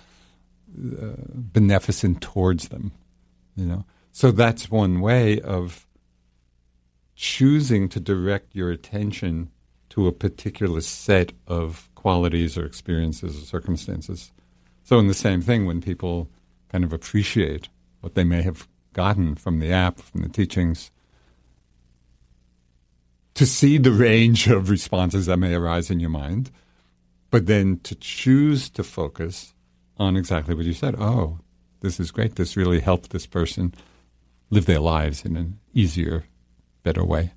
beneficent towards them. You know, so that's one way of choosing to direct your attention to a particular set of qualities or experiences or circumstances. So, in the same thing, when people kind of appreciate what they may have gotten from the app, from the teachings, to see the range of responses that may arise in your mind, but then to choose to focus on exactly what you said. Oh, this is great. This really helped this person live their lives in an easier, better way.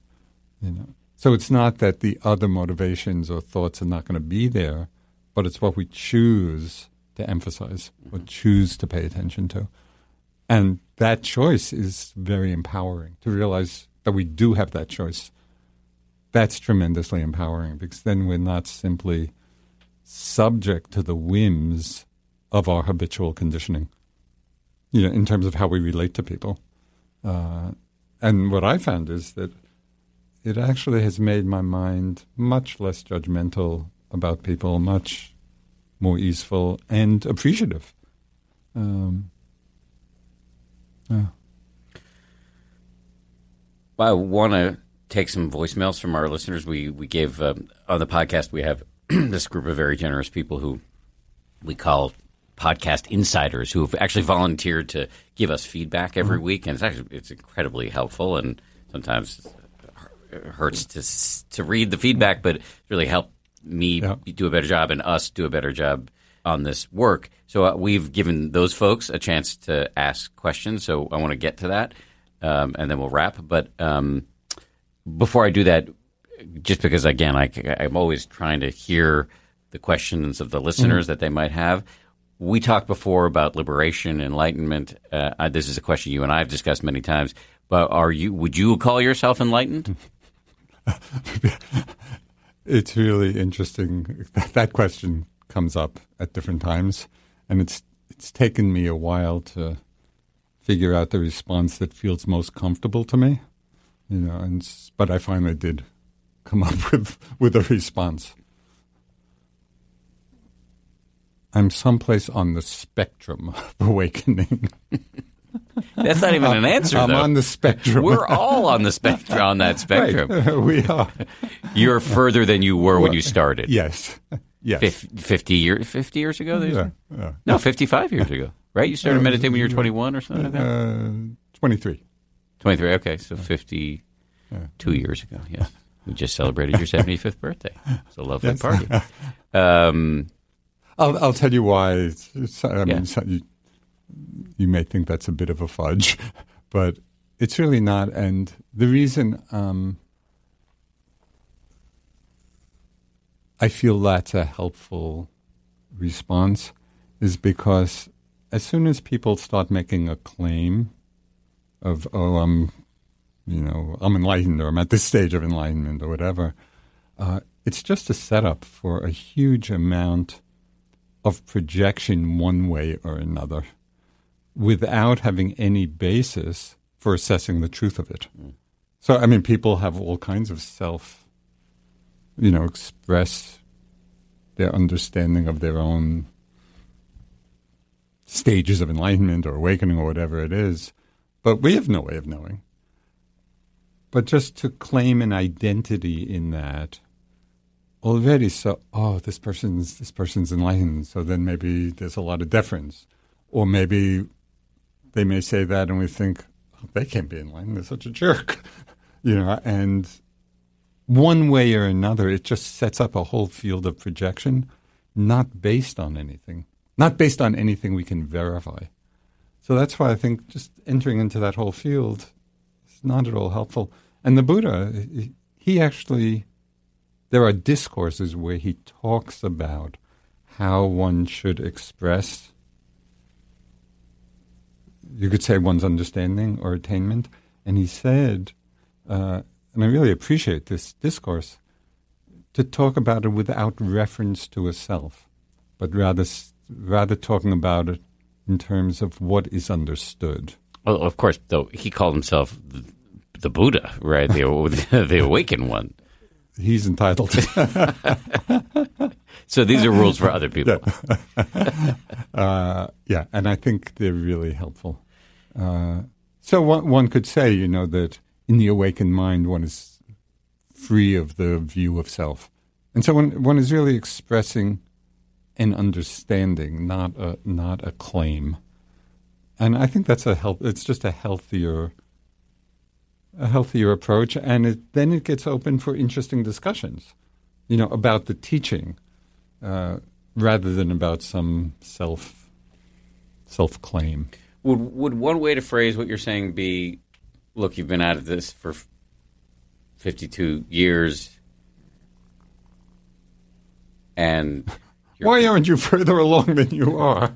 You know. So it's not that the other motivations or thoughts are not going to be there, but it's what we choose to emphasize mm-hmm. or choose to pay attention to. And that choice is very empowering to realize that we do have that choice. That's tremendously empowering because then we're not simply subject to the whims of our habitual conditioning, you know, in terms of how we relate to people. Uh, and what I found is that it actually has made my mind much less judgmental about people, much more easeful and appreciative. Um, yeah. I want to take some voicemails from our listeners. We we gave um, on the podcast. We have this group of very generous people who we call podcast insiders who have actually volunteered to give us feedback every mm-hmm. week, and it's actually it's incredibly helpful. And sometimes it hurts to to read the feedback, but it's really helped me yeah. do a better job and us do a better job on this work. So uh, we've given those folks a chance to ask questions. So I want to get to that, um, and then we'll wrap. But um, before I do that, just because again, I, am always trying to hear the questions of the listeners mm-hmm. that they might have. We talked before about liberation, enlightenment. Uh, this is a question you and I have discussed many times. But are you? Would you call yourself enlightened? it's really interesting. That, that question comes up at different times, and it's it's taken me a while to figure out the response that feels most comfortable to me. You know, and but I finally did come up with with a response. I'm someplace on the spectrum of awakening. That's not even an answer. I'm though. on the spectrum. We're all on the spectrum. On that spectrum, right. we are. You're further than you were when you started. Yes. Yes. Fif- Fifty years. Fifty years ago. Yeah, yeah. No, fifty-five years ago. Right. You started uh, meditating when you were twenty-one or something like that. Uh, Twenty-three. Twenty-three. Okay, so fifty-two years ago. Yes. We just celebrated your 75th birthday. It's a lovely yes. party. Um, I'll, I'll tell you why. It's, it's, I mean, yeah. you, you may think that's a bit of a fudge, but it's really not. And the reason um, I feel that's a helpful response is because as soon as people start making a claim of, oh, I'm, you know, I'm enlightened or I'm at this stage of enlightenment or whatever, uh, it's just a setup for a huge amount of projection one way or another without having any basis for assessing the truth of it. Mm. So, I mean, people have all kinds of self, you know, express their understanding of their own stages of enlightenment or awakening or whatever it is, but we have no way of knowing. But just to claim an identity in that already, so oh, this person's this person's enlightened, so then maybe there's a lot of deference, or maybe they may say that, and we think oh, they can't be enlightened. They're such a jerk, you know. And one way or another, it just sets up a whole field of projection, not based on anything, not based on anything we can verify. So that's why I think just entering into that whole field is not at all helpful. And the Buddha, he actually, there are discourses where he talks about how one should express, you could say one's understanding or attainment. And he said, uh, and I really appreciate this discourse, to talk about it without reference to a self, but rather rather talking about it in terms of what is understood. Well, of course, though he called himself the, the Buddha, right? The the awakened one. He's entitled. so these are rules for other people. Yeah, uh, yeah and I think they're really helpful. Uh, so one, one could say, you know, that in the awakened mind, one is free of the view of self, and so one one is really expressing an understanding, not a not a claim. And I think that's a help. It's just a healthier, a healthier approach, and it, then it gets open for interesting discussions, you know, about the teaching, uh, rather than about some self self claim. Would would one way to phrase what you're saying be, look, you've been out of this for fifty two years, and why aren't you further along than you are?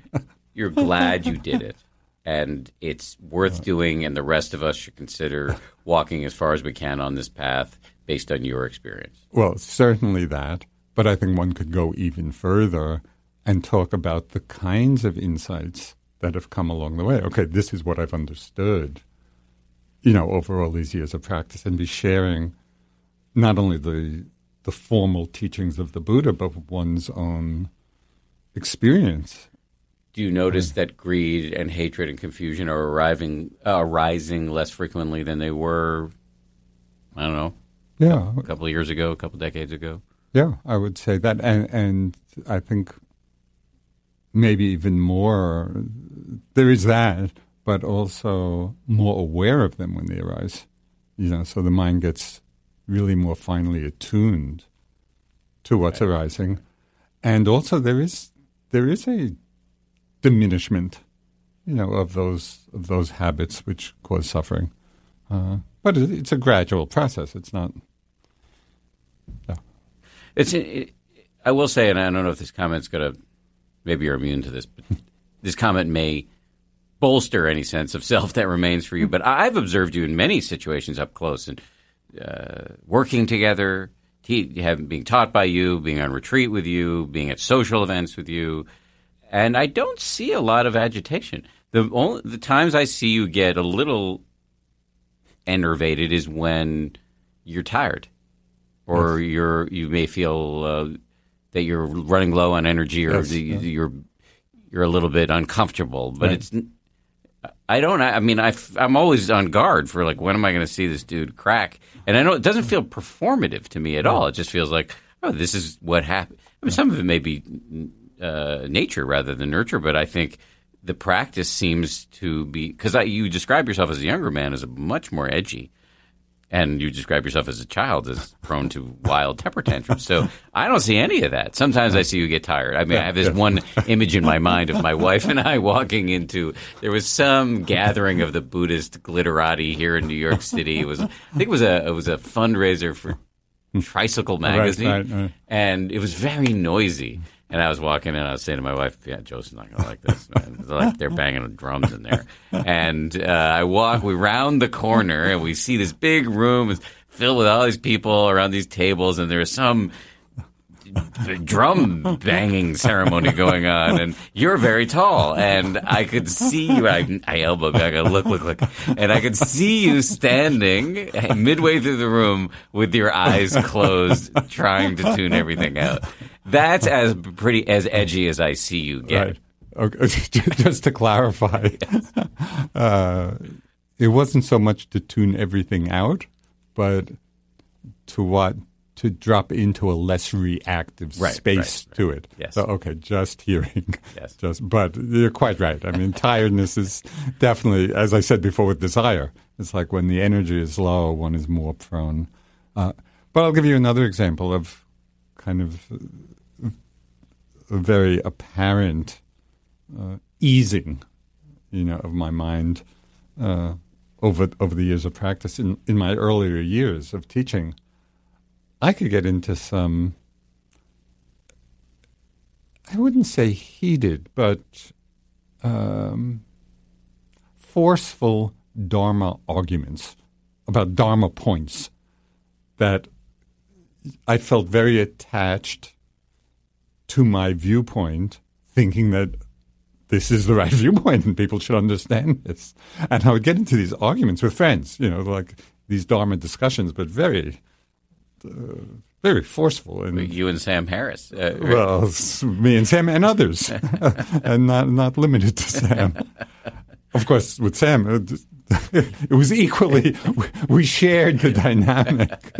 you're glad you did it. And it's worth doing, and the rest of us should consider walking as far as we can on this path based on your experience. Well, certainly that. But I think one could go even further and talk about the kinds of insights that have come along the way. Okay, this is what I've understood, you know, over all these years of practice, and be sharing not only the the formal teachings of the Buddha, but one's own experience. Do you notice that greed and hatred and confusion are arriving, uh, arising less frequently than they were? I don't know. Yeah, a couple of years ago, a couple of decades ago. Yeah, I would say that, and and I think maybe even more. There is that, but also more aware of them when they arise. You know, so the mind gets really more finely attuned to what's right. arising, and also there is there is a diminishment, you know, of those of those habits which cause suffering. Uh, but it, it's a gradual process. It's not. It's. It, I will say, and I don't know if this comment's going to. Maybe you're immune to this, but this comment may bolster any sense of self that remains for you. But I've observed you in many situations up close and uh, working together, te- having, being taught by you, being on retreat with you, being at social events with you, and I don't see a lot of agitation. The only the times I see you get a little enervated is when you're tired, or yes. you're you may feel uh, that you're running low on energy, or yes, the, you're you're a little bit uncomfortable. But right. it's I don't. I mean, I, am always on guard for like, when am I going to see this dude crack? And I know it doesn't feel performative to me at all. It just feels like, oh, this is what happened. I mean, some of it may be uh, nature rather than nurture, but I think the practice seems to be because you describe yourself as a younger man as a much more edgy and you describe yourself as a child as prone to wild temper tantrums. So I don't see any of that. Sometimes I see you get tired. I mean, I have this one image in my mind of my wife and I walking into there was some gathering of the Buddhist glitterati here in New York City. It was I think it was a it was a fundraiser for Tricycle magazine, right, right, right. and it was very noisy. And I was walking in, I was saying to my wife, "Yeah, Joseph's not to like this, man. They're like they're banging drums in there." And uh, I walk, we round the corner, and we see this big room filled with all these people around these tables, and there's some drum banging ceremony going on, and you're very tall, and I could see you. I, I elbowed back. I look, look, look, and I could see you standing midway through the room with your eyes closed, trying to tune everything out. That's as pretty as edgy as I see you get. Right. Okay. Just to clarify, yes. uh, it wasn't so much to tune everything out, but to what to drop into a less reactive right, space right, to it. Yes. So okay, just hearing. Yes. Just but you're quite right. I mean, tiredness is definitely, as I said before, with desire. It's like when the energy is low, one is more prone. Uh, but I'll give you another example of kind of very apparent uh, easing, you know, of my mind uh, over over the years of practice. In, in my earlier years of teaching, I could get into some I wouldn't say heated, but um, forceful Dharma arguments about Dharma points that I felt very attached to my viewpoint, thinking that this is the right viewpoint and people should understand this. And I would get into these arguments with friends, you know, like these Dharma discussions, but very, uh, very forceful. And you and Sam Harris. Uh, well, me and Sam and others, and not not limited to Sam. Of course, with Sam, it was equally we shared the dynamic.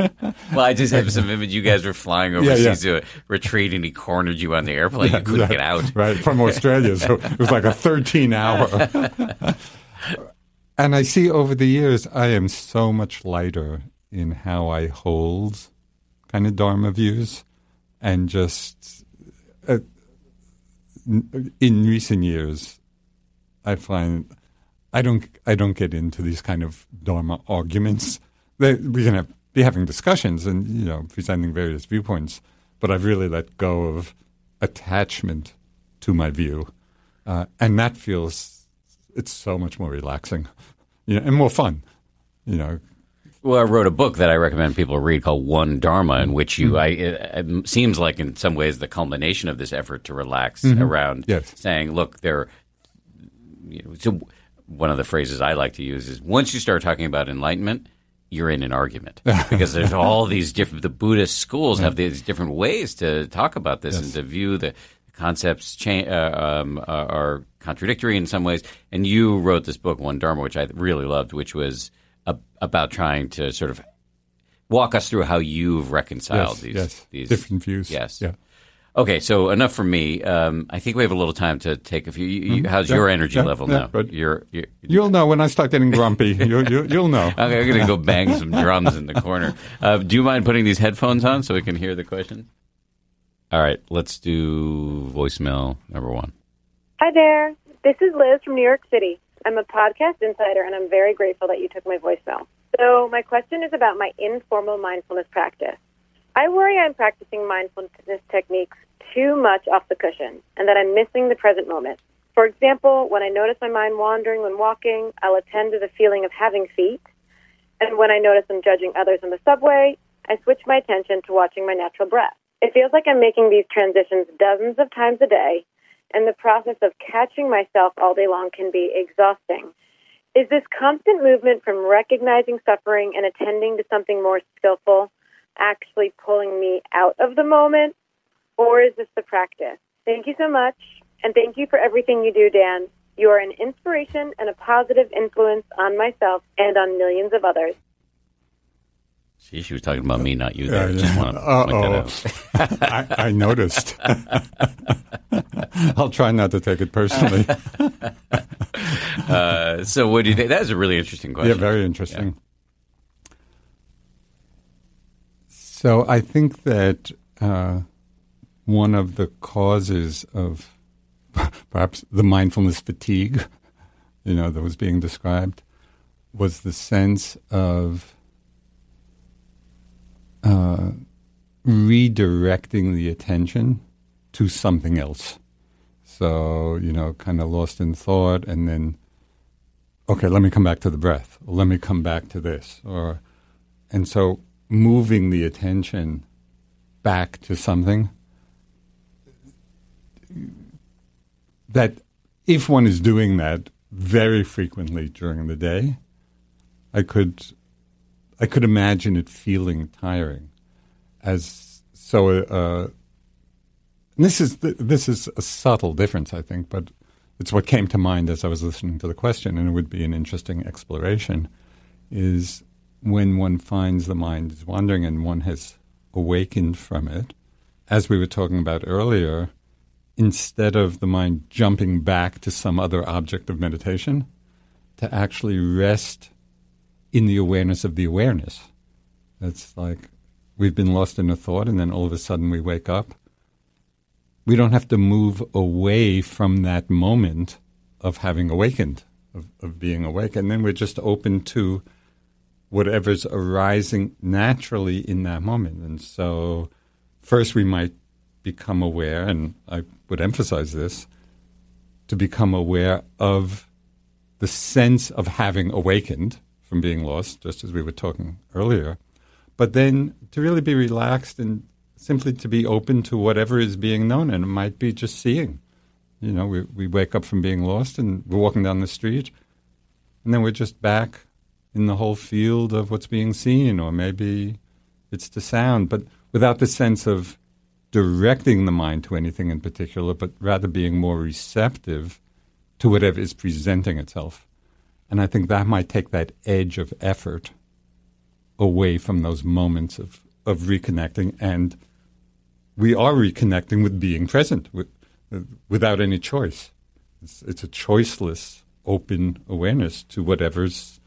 well, I just have some image. You guys were flying overseas yeah, yeah. to a retreat, and he cornered you on the airplane. Yeah, you couldn't get out. Right from Australia, so it was like a thirteen hour. and I see over the years, I am so much lighter in how I hold kind of Dharma views, and just uh, in recent years, I find I don't I don't get into these kind of dharma arguments. They, we can have, be having discussions and you know presenting various viewpoints, but I've really let go of attachment to my view, uh, and that feels it's so much more relaxing, you know, and more fun, you know. Well, I wrote a book that I recommend people read called One Dharma, in which you, mm-hmm. I, it, it, seems like in some ways the culmination of this effort to relax mm-hmm. around yes. saying, look, there, you know, so one of the phrases I like to use is once you start talking about enlightenment, you're in an argument because there's all these different. The Buddhist schools have these different ways to talk about this yes. and to view the concepts cha- uh, um, uh, are contradictory in some ways. And you wrote this book, One Dharma, which I really loved, which was a, about trying to sort of walk us through how you've reconciled yes, these, yes. these different views. Yes. Yeah. Okay, so enough for me. Um, I think we have a little time to take a few. You, mm-hmm. How's yeah, your energy yeah, level yeah, now? You're, you're, you'll know when I start getting grumpy. you, you, you'll know. okay, I'm going to go bang some drums in the corner. Uh, do you mind putting these headphones on so we can hear the question? All right, let's do voicemail number one. Hi there. This is Liz from New York City. I'm a podcast insider, and I'm very grateful that you took my voicemail. So, my question is about my informal mindfulness practice. I worry I'm practicing mindfulness techniques too much off the cushion and that I'm missing the present moment. For example, when I notice my mind wandering when walking, I'll attend to the feeling of having feet. And when I notice I'm judging others in the subway, I switch my attention to watching my natural breath. It feels like I'm making these transitions dozens of times a day, and the process of catching myself all day long can be exhausting. Is this constant movement from recognizing suffering and attending to something more skillful actually pulling me out of the moment, or is this the practice? Thank you so much, and thank you for everything you do, Dan. You are an inspiration and a positive influence on myself and on millions of others. See, she was talking about me, not you. There. Uh, Just want to I, I noticed. I'll try not to take it personally. uh, so, what do you think? That's a really interesting question. Yeah, very interesting. Yeah. So I think that uh, one of the causes of perhaps the mindfulness fatigue, you know, that was being described, was the sense of uh, redirecting the attention to something else. So, you know, kind of lost in thought and then, okay, let me come back to the breath. Let me come back to this. Or, and so moving the attention back to something that if one is doing that very frequently during the day, I could I could imagine it feeling tiring. As so, uh, this is this is a subtle difference, I think, but it's what came to mind as I was listening to the question, and it would be an interesting exploration. Is when one finds the mind is wandering and one has awakened from it, as we were talking about earlier, instead of the mind jumping back to some other object of meditation, to actually rest in the awareness of the awareness. It's like we've been lost in a thought and then all of a sudden we wake up. We don't have to move away from that moment of having awakened. of, of being awake. And then we're just open to whatever's arising naturally in that moment. And so, first, we might become aware, and I would emphasize this to become aware of the sense of having awakened from being lost, just as we were talking earlier. But then to really be relaxed and simply to be open to whatever is being known, and it might be just seeing. You know, we, we wake up from being lost and we're walking down the street, and then we're just back in the whole field of what's being seen, or maybe it's the sound, but without the sense of directing the mind to anything in particular, but rather being more receptive to whatever is presenting itself. And I think that might take that edge of effort away from those moments of, of reconnecting. And we are reconnecting with being present with, uh, without any choice. It's, it's, a choiceless, open awareness to whatever's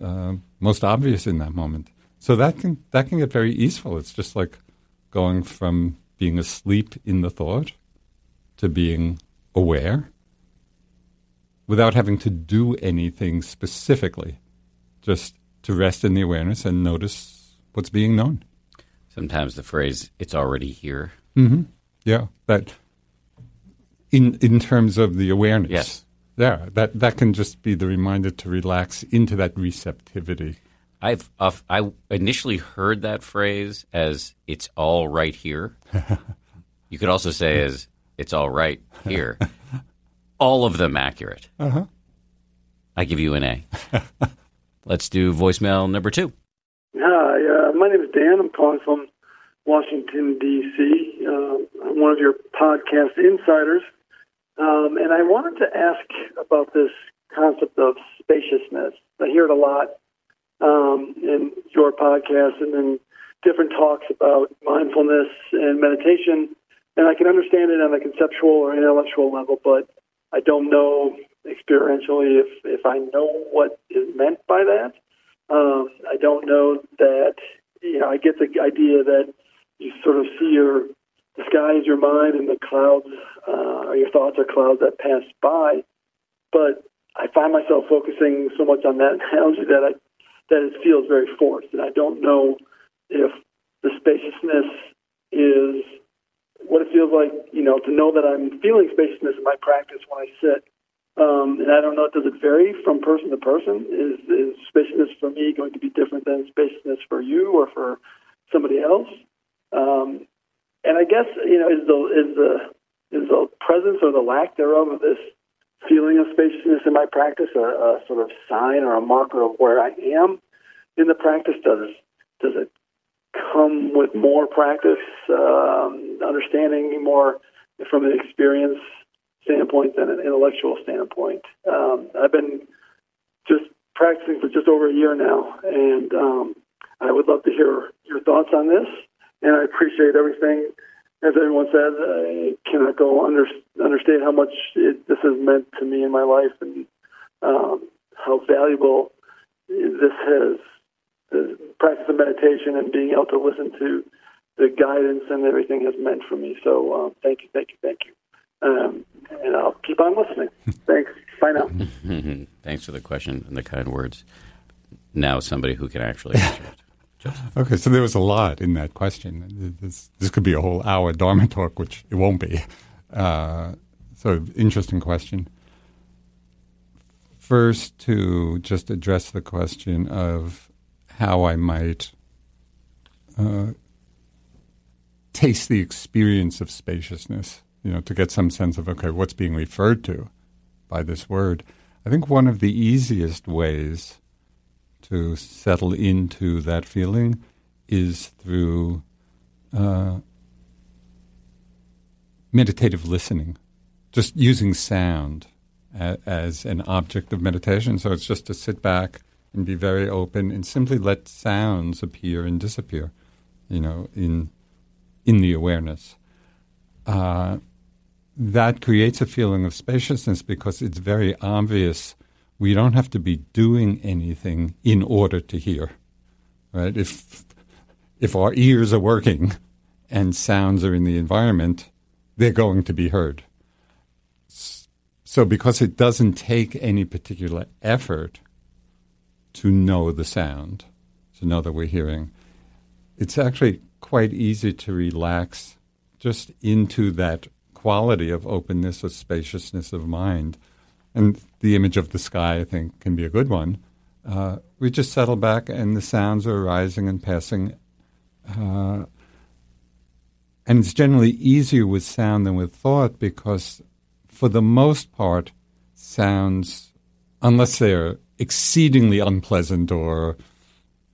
uh, most obvious in that moment. So that can that can get very easeful. It's just like going from being asleep in the thought to being aware without having to do anything specifically, just to rest in the awareness and notice what's being known. Sometimes the phrase "it's already here." Mm-hmm. Yeah, that in in terms of the awareness. Yes. Yeah, that that can just be the reminder to relax into that receptivity. I've uh, I initially heard that phrase as "it's all right here." you could also say as "it's all right here." all of them accurate. Uh-huh. I give you an A. Let's do voicemail number two. Hi, uh, my name is Dan. I'm calling from Washington, D.C. Uh, I'm one of your podcast insiders. Um, and I wanted to ask about this concept of spaciousness. I hear it a lot um, in your podcast and in different talks about mindfulness and meditation. And I can understand it on a conceptual or intellectual level, but I don't know experientially if, if I know what is meant by that. Um, I don't know that, you know, I get the idea that you sort of see your, the sky is your mind and the clouds, uh, or your thoughts are clouds that pass by. But I find myself focusing so much on that analogy that I, that it feels very forced. And I don't know if the spaciousness is what it feels like, you know, to know that I'm feeling spaciousness in my practice when I sit. Um, and I don't know, does it vary from person to person? Is, is spaciousness for me going to be different than spaciousness for you or for somebody else? Um, and I guess, you know, is the, is the, is the presence or the lack thereof of this feeling of spaciousness in my practice a, a sort of sign or a marker of where I am in the practice? Does, does it come with more practice, um, understanding more from an experience standpoint than an intellectual standpoint. Um, I've been just practicing for just over a year now, and um, I would love to hear your thoughts on this. And I appreciate everything. As everyone says, I cannot go under, understate how much it, this has meant to me in my life and um, how valuable this has the practice of meditation and being able to listen to the guidance and everything has meant for me. So um, thank you, thank you, thank you. Um, and I'll keep on listening. Thanks. Bye now. Thanks for the question and the kind words. Now, somebody who can actually answer it. Okay, so there was a lot in that question. This, this could be a whole hour Dharma talk, which it won't be. Uh, so, interesting question. First, to just address the question of how I might uh, taste the experience of spaciousness, you know, to get some sense of, okay, what's being referred to by this word. I think one of the easiest ways to settle into that feeling is through uh, meditative listening, just using sound a, as an object of meditation. So it's just to sit back and be very open and simply let sounds appear and disappear, you know, in in the awareness. Uh, that creates a feeling of spaciousness because it's very obvious we don't have to be doing anything in order to hear. Right? If if our ears are working and sounds are in the environment, they're going to be heard. so because it doesn't take any particular effort to know the sound, to know that we're hearing, it's actually quite easy to relax just into that quality of openness or spaciousness of mind. And the image of the sky, I think, can be a good one. Uh, we just settle back and the sounds are arising and passing. Uh, and it's generally easier with sound than with thought because, for the most part, sounds, unless they're exceedingly unpleasant or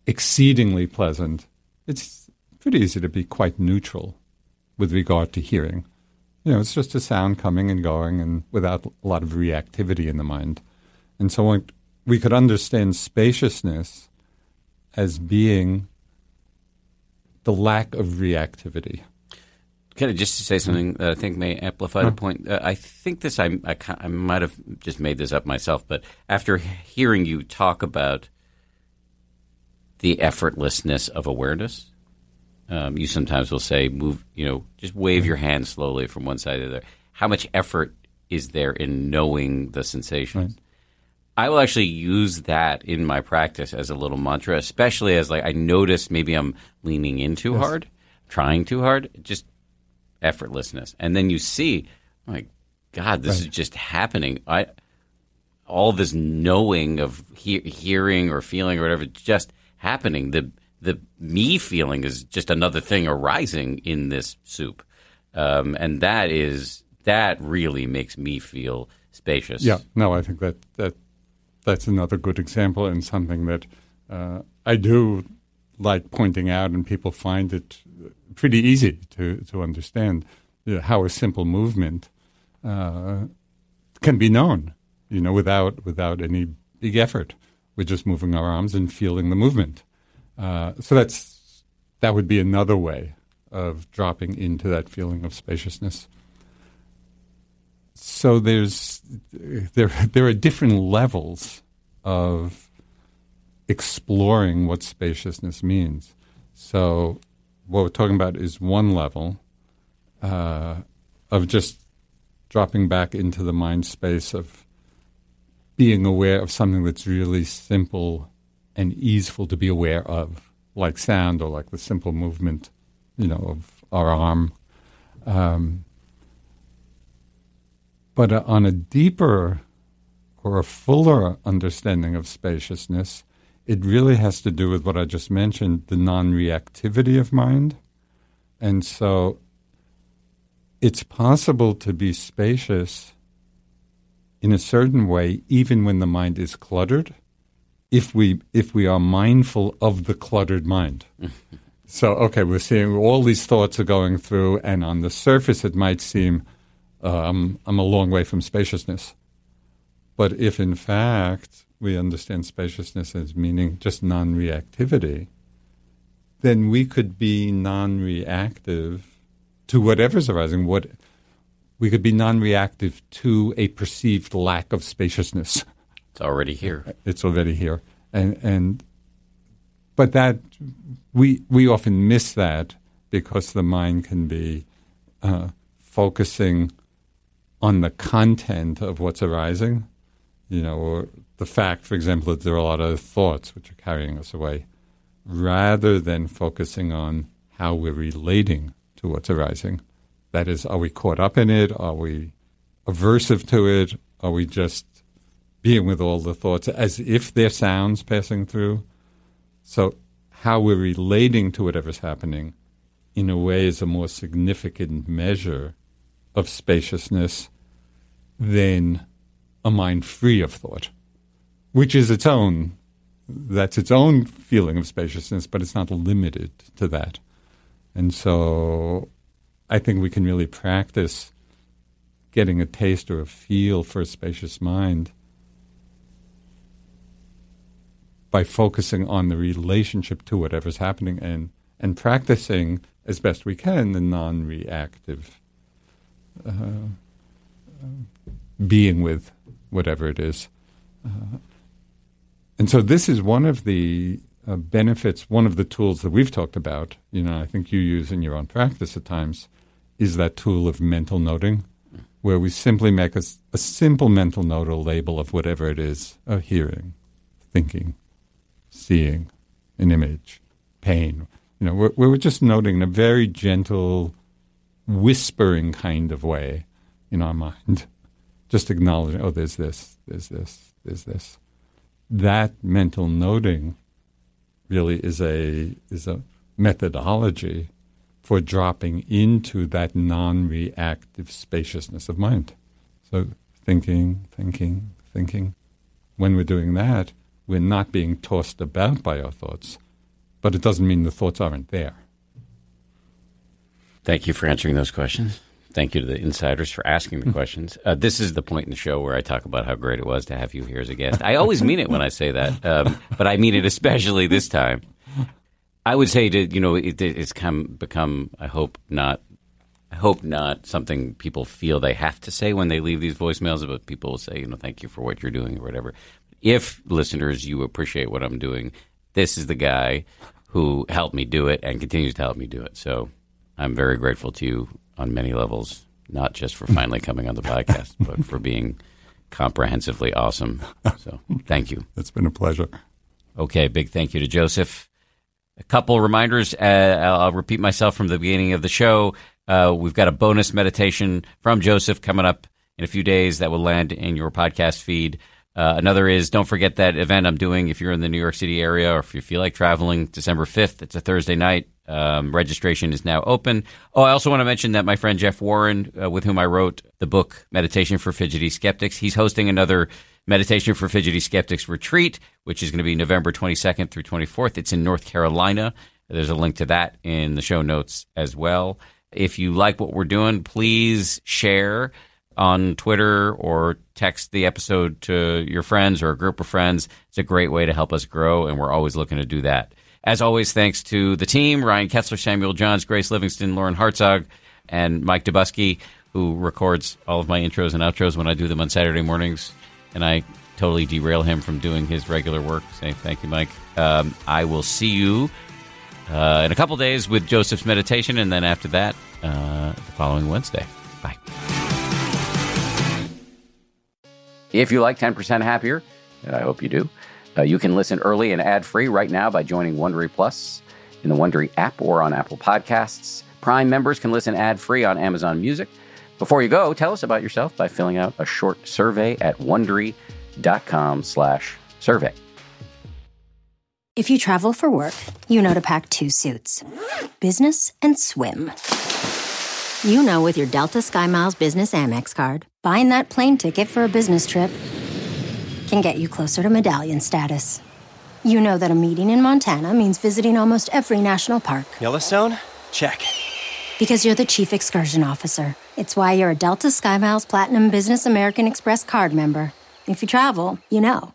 exceedingly pleasant, it's pretty easy to be quite neutral with regard to hearing. You know, it's just a sound coming and going and without a lot of reactivity in the mind. And so we could understand spaciousness as being the lack of reactivity. Can I just to say something that I think may amplify the point? Uh, I think this, I, I, I might have just made this up myself, but after hearing you talk about the effortlessness of awareness, um, you sometimes will say, move, you know, just wave your hand slowly from one side to the other. How much effort is there in knowing the sensations? Right. I will actually use that in my practice as a little mantra, especially as like I notice maybe I'm leaning in too yes. hard, trying too hard. Just effortlessness, and then you see, my God, this right. is just happening. I all this knowing of he- hearing or feeling or whatever, just happening. The the me feeling is just another thing arising in this soup, um, and that is that really makes me feel spacious. Yeah, no, I think that that that's another good example and something that uh, I do like pointing out, and people find it pretty easy to, to understand you know, how a simple movement uh, can be known, you know, without without any big effort. We're just moving our arms and feeling the movement. Uh, so that's that would be another way of dropping into that feeling of spaciousness. So there's there there are different levels of exploring what spaciousness means. So what we're talking about is one level uh, of just dropping back into the mind space of being aware of something that's really simple and easeful to be aware of, like sound or like the simple movement, you know, of our arm. Um, but uh, on a deeper or a fuller understanding of spaciousness, it really has to do with what I just mentioned the non reactivity of mind. And so it's possible to be spacious in a certain way, even when the mind is cluttered, if we, if we are mindful of the cluttered mind. so, okay, we're seeing all these thoughts are going through, and on the surface it might seem um, I'm a long way from spaciousness. But if in fact we understand spaciousness as meaning just non reactivity, then we could be non reactive to whatever's arising. What we could be non reactive to a perceived lack of spaciousness. It's already here. It's already here. And and but that we we often miss that because the mind can be uh, focusing on the content of what's arising, you know, or the fact, for example, that there are a lot of thoughts which are carrying us away, rather than focusing on how we're relating to what's arising. That is, are we caught up in it? Are we aversive to it? Are we just being with all the thoughts as if they're sounds passing through? So, how we're relating to whatever's happening in a way is a more significant measure of spaciousness than a mind free of thought which is its own that's its own feeling of spaciousness, but it's not limited to that. And so I think we can really practice getting a taste or a feel for a spacious mind by focusing on the relationship to whatever's happening and, and practicing as best we can the non reactive uh, being with whatever it is. Uh, and so this is one of the uh, benefits, one of the tools that we've talked about, you know, I think you use in your own practice at times, is that tool of mental noting. where we simply make a, a simple mental note or label of whatever it is a hearing, thinking, seeing, an image, pain. You know, we're, we're just noting in a very gentle, whispering kind of way in our mind, just acknowledging, oh, there's this, there's this, there's this. That mental noting really is a is a methodology for dropping into that non-reactive spaciousness of mind. So thinking, thinking, thinking. When we're doing that, we're not being tossed about by our thoughts, but it doesn't mean the thoughts aren't there. Thank you for answering those questions. Thank you to the insiders for asking the questions. Uh, this is the point in the show where I talk about how great it was to have you here as a guest. I always mean it when I say that, um, but I mean it especially this time. I would say to you know it, it's come become I hope not I hope not something people feel they have to say when they leave these voicemails, but people will say you know thank you for what you're doing or whatever. If listeners you appreciate what I'm doing, this is the guy who helped me do it and continues to help me do it. So I'm very grateful to you on many levels, not just for finally coming on the podcast, but for being comprehensively awesome. So thank you. It's been a pleasure. Okay, big thank you to Joseph. A couple reminders. Uh, I'll repeat myself from the beginning of the show. Uh, we've got a bonus meditation from Joseph coming up in a few days that will land in your podcast feed. Uh, another is don't forget that event I'm doing if you're in the New York City area or if you feel like traveling December 5th. It's a Thursday night. Um, registration is now open. Oh, I also want to mention that my friend Jeff Warren, uh, with whom I wrote the book Meditation for Fidgety Skeptics, he's hosting another Meditation for Fidgety Skeptics retreat, which is going to be November 22nd through 24th. It's in North Carolina. There's a link to that in the show notes as well. If you like what we're doing, please share on Twitter or text the episode to your friends or a group of friends. It's a great way to help us grow, and we're always looking to do that. As always, thanks to the team Ryan Kessler, Samuel Johns, Grace Livingston, Lauren Hartzog, and Mike Dubusky, who records all of my intros and outros when I do them on Saturday mornings and I totally derail him from doing his regular work. Say thank you, Mike. Um, I will see you uh, in a couple days with Joseph's meditation, and then after that, uh, the following Wednesday. Bye. If you like 10% Happier, and I hope you do, uh, you can listen early and ad free right now by joining Wondery Plus in the Wondery app or on Apple Podcasts. Prime members can listen ad free on Amazon Music. Before you go, tell us about yourself by filling out a short survey at wondery.com slash survey. If you travel for work, you know to pack two suits business and swim. You know with your Delta SkyMiles Business Amex card, buying that plane ticket for a business trip can get you closer to medallion status. You know that a meeting in Montana means visiting almost every national park. Yellowstone? Check. Because you're the chief excursion officer. It's why you're a Delta SkyMiles Platinum Business American Express card member. If you travel, you know.